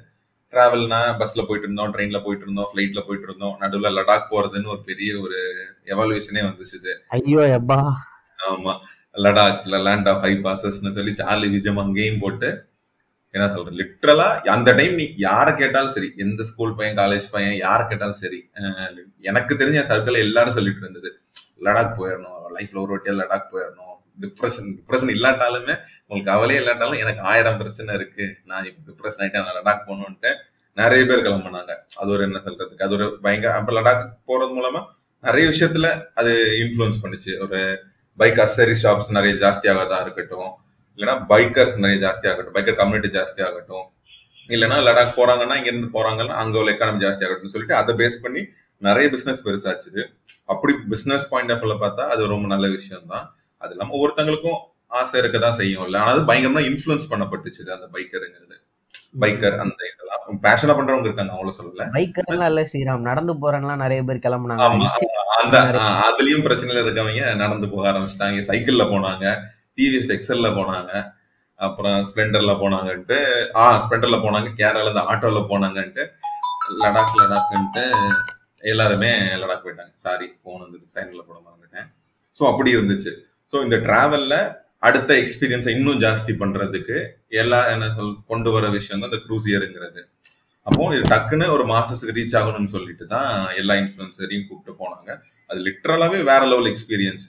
டிராவல்னா பஸ்ல போயிட்டு இருந்தோம் ட்ரெயின்ல போயிட்டு இருந்தோம் ஃபிளைட்ல போயிட்டு இருந்தோம் நடுவுல லடாக் போறதுன்னு ஒரு பெரிய ஒரு எவாலுவேஷனே வந்துச்சு இது. ஐயோ எப்பா. ஆமா. லடாக்ல லேண்ட் ஆஃப் ஹை பாசஸ்னு சொல்லி சார்லி விஜயம் அங்கேயும் போட்டு என்ன சொல்றது லிட்ரலா அந்த டைம் நீ யாரை கேட்டாலும் சரி எந்த ஸ்கூல் பையன் காலேஜ் பையன் யாரை கேட்டாலும் சரி எனக்கு தெரிஞ்ச சர்க்கிள் எல்லாரும் சொல்லிட்டு இருந்தது. லடாக் போயிடணும் லைஃப்ல ஒரு வாட்டியா லடாக் போயிடணும். டிப்ரெஷன் டிப்ரெஷன் இல்லாட்டாலுமே உங்களுக்கு கவலையே இல்லாட்டாலும் எனக்கு ஆயிரம் பிரச்சனை இருக்கு. நான் இப்போ டிப்ரெஷன் ஆயிட்டேன் நான் லடாக் போகணுன்ட்டு நிறைய பேர் கிளம்புனாங்க. அது ஒரு என்ன சொல்றதுக்கு அது ஒரு பயங்கர அப்போ லடாக் போறது மூலமா நிறைய விஷயத்துல அது இன்ஃப்ளூயன்ஸ் பண்ணுச்சு. ஒரு பைக் அசரி ஷாப்ஸ் நிறைய ஜாஸ்தியாகதா இருக்கட்டும். இல்லைன்னா பைக்கர்ஸ் நிறைய ஜாஸ்தி ஆகட்டும் பைக்கர் கம்யூனிட்டி ஜாஸ்தி ஆகட்டும் இல்லைன்னா லடாக் போறாங்கன்னா இங்க இருந்து போறாங்கன்னா அங்க உள்ள எக்கானமி ஜாஸ்தி ஆகட்டும்னு சொல்லிட்டு அதை பேஸ் பண்ணி நிறைய பிசினஸ் பெருசாச்சுது. அப்படி பிசினஸ் பாயிண்ட் ஆஃப் பார்த்தா அது ரொம்ப நல்ல விஷயம் தான் அது இல்லாம ஒவ்வொருத்தங்களுக்கும் ஆசை இருக்கதான் செய்யும் இல்ல ஆனா அது பயங்கரமா இன்ஃப்ளூயன்ஸ் பண்ணப்பட்டுச்சு அந்த பைக்கருங்கிறது. பைக்கர் அந்த இதெல்லாம். பேஷனா பண்றவங்க இருக்காங்க அவங்கள சொல்லல. பைக்கர்லாம் இல்ல ஸ்ரீராம். நடந்து போறேன்லாம் நிறைய பேர் கிளம்புனாங்க. அந்த அதுலயும் பிரச்சனையில இருக்கவங்க நடந்து போக ஆரம்பிச்சிட்டாங்க. சைக்கிள்ல போனாங்க. டிவிஎஸ் எக்ஸல்ல போனாங்க. அப்புறம் ஸ்ப்ளெண்டர்ல போனாங்கன்ட்டு ஆ ஸ்ப்ளெண்டர்ல போனாங்க. கேரளால இருந்து ஆட்டோல போனாங்கன்ட்டு லடாக் லடாக்ன்ட்டு எல்லாருமே லடாக் போயிட்டாங்க. சாரி போன் வந்து சைன்ல போட மறந்துட்டேன். ஸோ அப்படி இருந்துச்சு. ஸோ இந்த டிராவல்ல அடுத்த எக்ஸ்பீரியன்ஸை இன்னும் ஜாஸ்தி பண்றதுக்கு எல்லா என்ன சொல் கொண்டு வர விஷயம் தான் இந்த க்ரூசியருங்கிறது அப்போ இது டக்குன்னு ஒரு மாசத்துக்கு ரீச் ஆகணும்னு சொல்லிட்டு தான் எல்லா இன்ஃப்ளூயன்சரையும் கூப்பிட்டு போனாங்க. அது லிட்டரலாவே வேற லெவல் எக்ஸ்பீரியன்ஸ்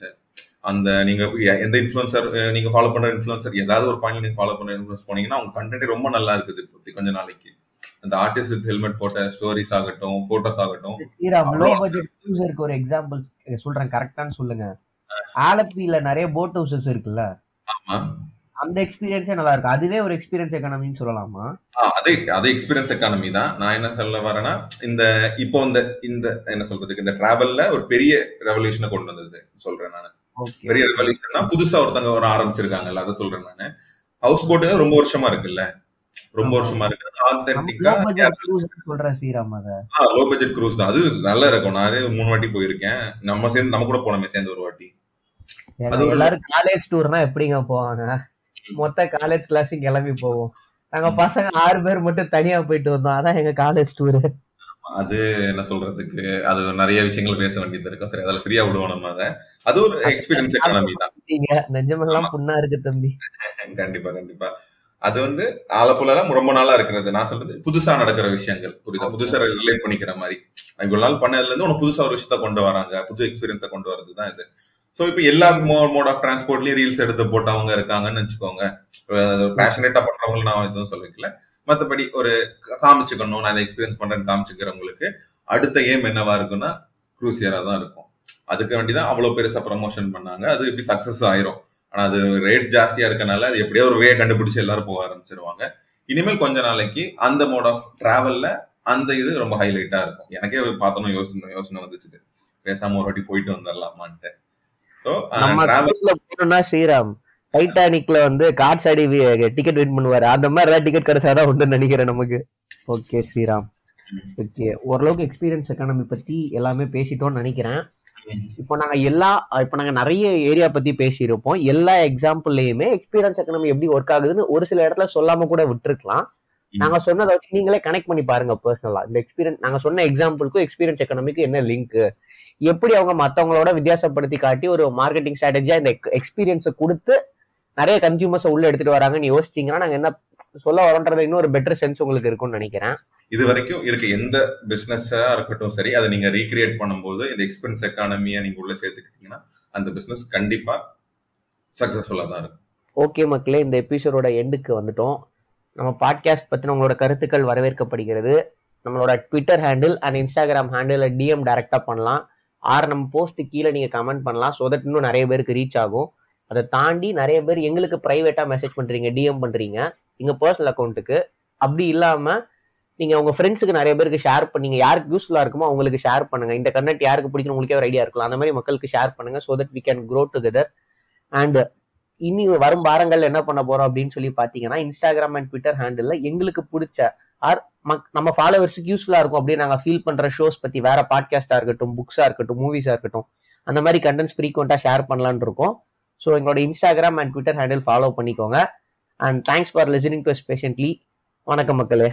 அந்த நீங்க எந்த இன்ஃப்ளூயன்சர் நீங்க ஃபாலோ பண்ற இன்ஃப்ளூயன்சர் ஏதாவது ஒரு பாயிண்ட்ல நீங்க ஃபாலோ பண்ற இன்ஃப்ளூயன்ஸ் போனீங்கன்னா அவங்க கண்டென்ட் ரொம்ப நல்லா இருக்குது இப்போதைக்கு கொஞ்ச நாளைக்கு. அந்த ஆர்டிஸ்ட் வித் ஹெல்மெட் போட்ட ஸ்டோரிஸ் ஆகட்டும் போட்டோஸ் ஆகட்டும். ஒரு எக்ஸாம்பிள் சொல்றேன் கரெக்டான்னு சொல்லுங்க. ஆலப்பியில நிறைய போட் ஹவுசஸ் இருக்குல்ல? ஆமா. அந்த எக்ஸ்பீரியன்ஸே நல்லா இருக்கு. அதுவே ஒரு எக்ஸ்பீரியன்ஸ் எக்கானமின்னு சொல்லலாமா? அதே அதே எக்ஸ்பீரியன்ஸ் எக்கானமி தான். நான் என்ன சொல்ல வரேன்னா இந்த இப்போ இந்த இந்த என்ன சொல்றதுக்கு இந்த டிராவல்ல ஒரு பெரிய ரெவல்யூஷனை கொண்டு வந்தது சொல்றேன் நான். பெரிய ரெவல்யூஷன்னா புதுசா ஒருத்தவங்க ஒரு ஆரம்பிச்சிருக்காங்கல்ல அதை சொல்றேன் நானு. ஹவுஸ் போட்டு ரொம்ப வருஷமா இருக்குல்ல? ரொம்ப. வருஷமா இருக்கு ஆத்தென்டிக்கா சொல்றேன் ஸ்ரீராம் லோ பட்ஜெட் க்ரூஸ் தான். அது நல்லா இருக்கும். நான் மூணு வாட்டி போயிருக்கேன். நம்ம சேர்ந்து நம்ம கூட போனோமே சேர்ந்து ஒரு வாட்டி. எல்லாரும் காலேஜ் டூர்னா எப்படிங்க போவாங்க? மொத்த காலேஜ் கிளாஸும் கிளம்பி போவோம். நாங்க பசங்க ஆறு பேர் மட்டும் தனியா போயிட்டு வந்தோம். அதான் எங்க காலேஜ் டூர் அது என்ன சொல்றதுக்கு அது நிறைய விஷயங்கள் பேச வேண்டியது இருக்கும். சரி அதில் ஃப்ரீயா விடுவோம் நம்ம அதை. அது ஒரு எக்ஸ்பீரியன்ஸ் எக்கானமி தான். நெஞ்சமெல்லாம் புண்ணா இருக்கு தம்பி. கண்டிப்பா கண்டிப்பா. அது வந்து ஆலப்புழலாம் ரொம்ப நாளா இருக்கிறது. நான் சொல்றது புதுசா நடக்கிற விஷயங்கள் புரியுதா? புதுசா ரிலேட் பண்ணிக்கிற மாதிரி. இவ்வளவு நாள் பண்ணதுல இருந்து உனக்கு புதுசா ஒரு விஷயத்த கொண்டு வராங்க. புது எக்ஸ்பீரியன்ஸை கொண்டு வரது தான் இது. ஸோ இப்போ எல்லா மோட் ஆஃப் டிரான்ஸ்போர்ட்லயும் ரீல்ஸ் எடுத்து போட்டவங்க இருக்காங்கன்னு வச்சுக்கோங்க. பேஷனேட்டா பண்றவங்க நான் எதுவும் சொல்லிக்கல. மற்றபடி ஒரு காமிச்சுக்கணும். நான் இதை எக்ஸ்பீரியன்ஸ் பண்றேன்னு காமிச்சுக்கிறவங்களுக்கு அடுத்த ஏம் என்னவா இருக்குன்னா க்ரூசியரா தான் இருக்கும். அதுக்கு வேண்டி தான் அவ்வளவு பெருசா ப்ரமோஷன் பண்ணாங்க. அது இப்படி சக்சஸ் ஆயிரும். ஆனா அது ரேட் ஜாஸ்தியா இருக்கனால அது எப்படியோ ஒரு வே கண்டுபிடிச்சு எல்லாரும் போக ஆரம்பிச்சிருவாங்க. இனிமேல் கொஞ்ச நாளைக்கு அந்த மோட் ஆஃப் டிராவல்ல அந்த இது ரொம்ப ஹைலைட்டா இருக்கும். எனக்கே பார்த்தனும் யோசனை யோசனை வந்துச்சு பேசாம ஒரு வாட்டி போயிட்டு வந்துடலாமான்ட்டு நம்ம cruise-ல போனோம்னா ஸ்ரீராம். டைட்டானிக்ல வந்து கார்ட்ஸ் ஆடி டிக்கெட் வின் பண்ணுவாரு. அந்த மாதிரி ஏதாவது டிக்கெட் கிடைச்சாதான் உண்டுன்னு நினைக்கிறேன் நமக்கு. ஓகே ஸ்ரீராம். ஓகே ஓரளவுக்கு எக்ஸ்பீரியன்ஸ் எக்கானமி பத்தி எல்லாமே பேசிட்டோம்னு நினைக்கிறேன். இப்போ நாங்க எல்லா இப்போ நாங்க நிறைய ஏரியா பத்தி பேசியிருப்போம். எல்லா எக்ஸாம்பிள்லயுமே எக்ஸ்பீரியன்ஸ் எக்கனாமி எப்படி ஒர்க் ஆகுதுன்னு ஒரு சில இடத்துல சொல்லாம கூட விட்டுருக்கலாம். நாங்க சொன்னதை வச்சு நீங்களே கனெக்ட் பண்ணி பாருங்க பர்சனலா இந்த எக்ஸ்பீரியன்ஸ் நாங்க சொன்ன எக்ஸாம்பிளுக்கும் எக்ஸ்பீரியன்ஸ் எக்கனாமிக்கு என்ன லிங்க் எப்படி அவங்க மத்தவங்களோட வித்தியாசப்படுத்தி காட்டி ஒரு மார்க்கெட்டிங் ஸ்ட்ராட்டஜியா இந்த எக்ஸ்பீரியன்ஸை கொடுத்து நிறைய கன்சியூமர்ஸை உள்ள எடுத்துட்டு வராங்கன்னு யோசிச்சீங்கன்னா நாங்க என்ன சொல்ல வரோன்றது இன்னும் ஒரு பெட்டர் சென்ஸ் உங்களுக்கு இருக்கும்னு நினைக்கிறேன். இது வரைக்கும் இருக்க. எந்த பிசினஸா இருக்கட்டும் சரி அதை நீங்க ரீக்ரியேட் பண்ணும்போது இந்த எக்ஸ்பென்ஸ் எக்கானமியை நீங்க உள்ள சேர்த்துக்கிட்டீங்கன்னா அந்த பிசினஸ் கண்டிப்பா சக்சஸ்ஃபுல்லா தான் இருக்கும். ஓகே மக்களே இந்த எபிசோடோட எண்டுக்கு வந்துட்டோம். நம்ம பாட்காஸ்ட் பற்றின உங்களோட கருத்துக்கள் வரவேற்கப்படுகிறது. நம்மளோட Twitter handle and Instagram handle DM டைரெக்டாக பண்ணலாம். ஆர் நம்ம போஸ்ட்டு கீழே நீங்கள் கமெண்ட் பண்ணலாம். ஸோ தட் இன்னும் நிறைய பேருக்கு ரீச் ஆகும். அதை தாண்டி நிறைய பேர் எங்களுக்கு ப்ரைவேட்டாக மெசேஜ் பண்ணுறீங்க டிஎம் பண்ணுறீங்க எங்கள் பர்சனல் அக்கௌண்ட்டுக்கு அப்படி இல்லாமல் நீங்கள் உங்கள் ஃப்ரெண்ட்ஸுக்கு நிறைய பேருக்கு ஷேர் பண்ணீங்க. யாருக்கு யூஸ்ஃபுல்லாக இருக்குமோ அவங்களுக்கு ஷேர் பண்ணுங்கள் இந்த கண்டென்ட் யாருக்கு பிடிக்கும் உங்களுக்கே ஒரு ஐடியா இருக்கலாம். அந்த மாதிரி மக்களுக்கு ஷேர் பண்ணுங்கள் so that we can grow together and இனி வரும் வாரங்கள் என்ன பண்ண போறோம் அப்படின்னு சொல்லி பாத்தீங்கன்னா இன்ஸ்டாகிராம் அண்ட் ட்விட்டர் ஹேண்டில் எங்களுக்கு பிடிச்ச ஆர் நம்ம ஃபாலோவர்ஸுக்கு யூஸ்ஃபுல்லாக இருக்கும் அப்படின்னு நாங்கள் ஃபீல் பண்ணுற ஷோஸ் பற்றி வேற பாட்காஸ்ட்டாக இருக்கட்டும் புக்ஸாக இருக்கட்டும் மூவிஸாக இருக்கட்டும் அந்த மாதிரி கண்டென்ட்ஸ் ஃப்ரீக்வெண்ட்டாக ஷேர் பண்ணலான் இருக்கோம். ஸோ எங்களோட Instagram and Twitter handle follow பண்ணிக்கோங்க. And thanks for listening to patiently வணக்கம் மக்களே.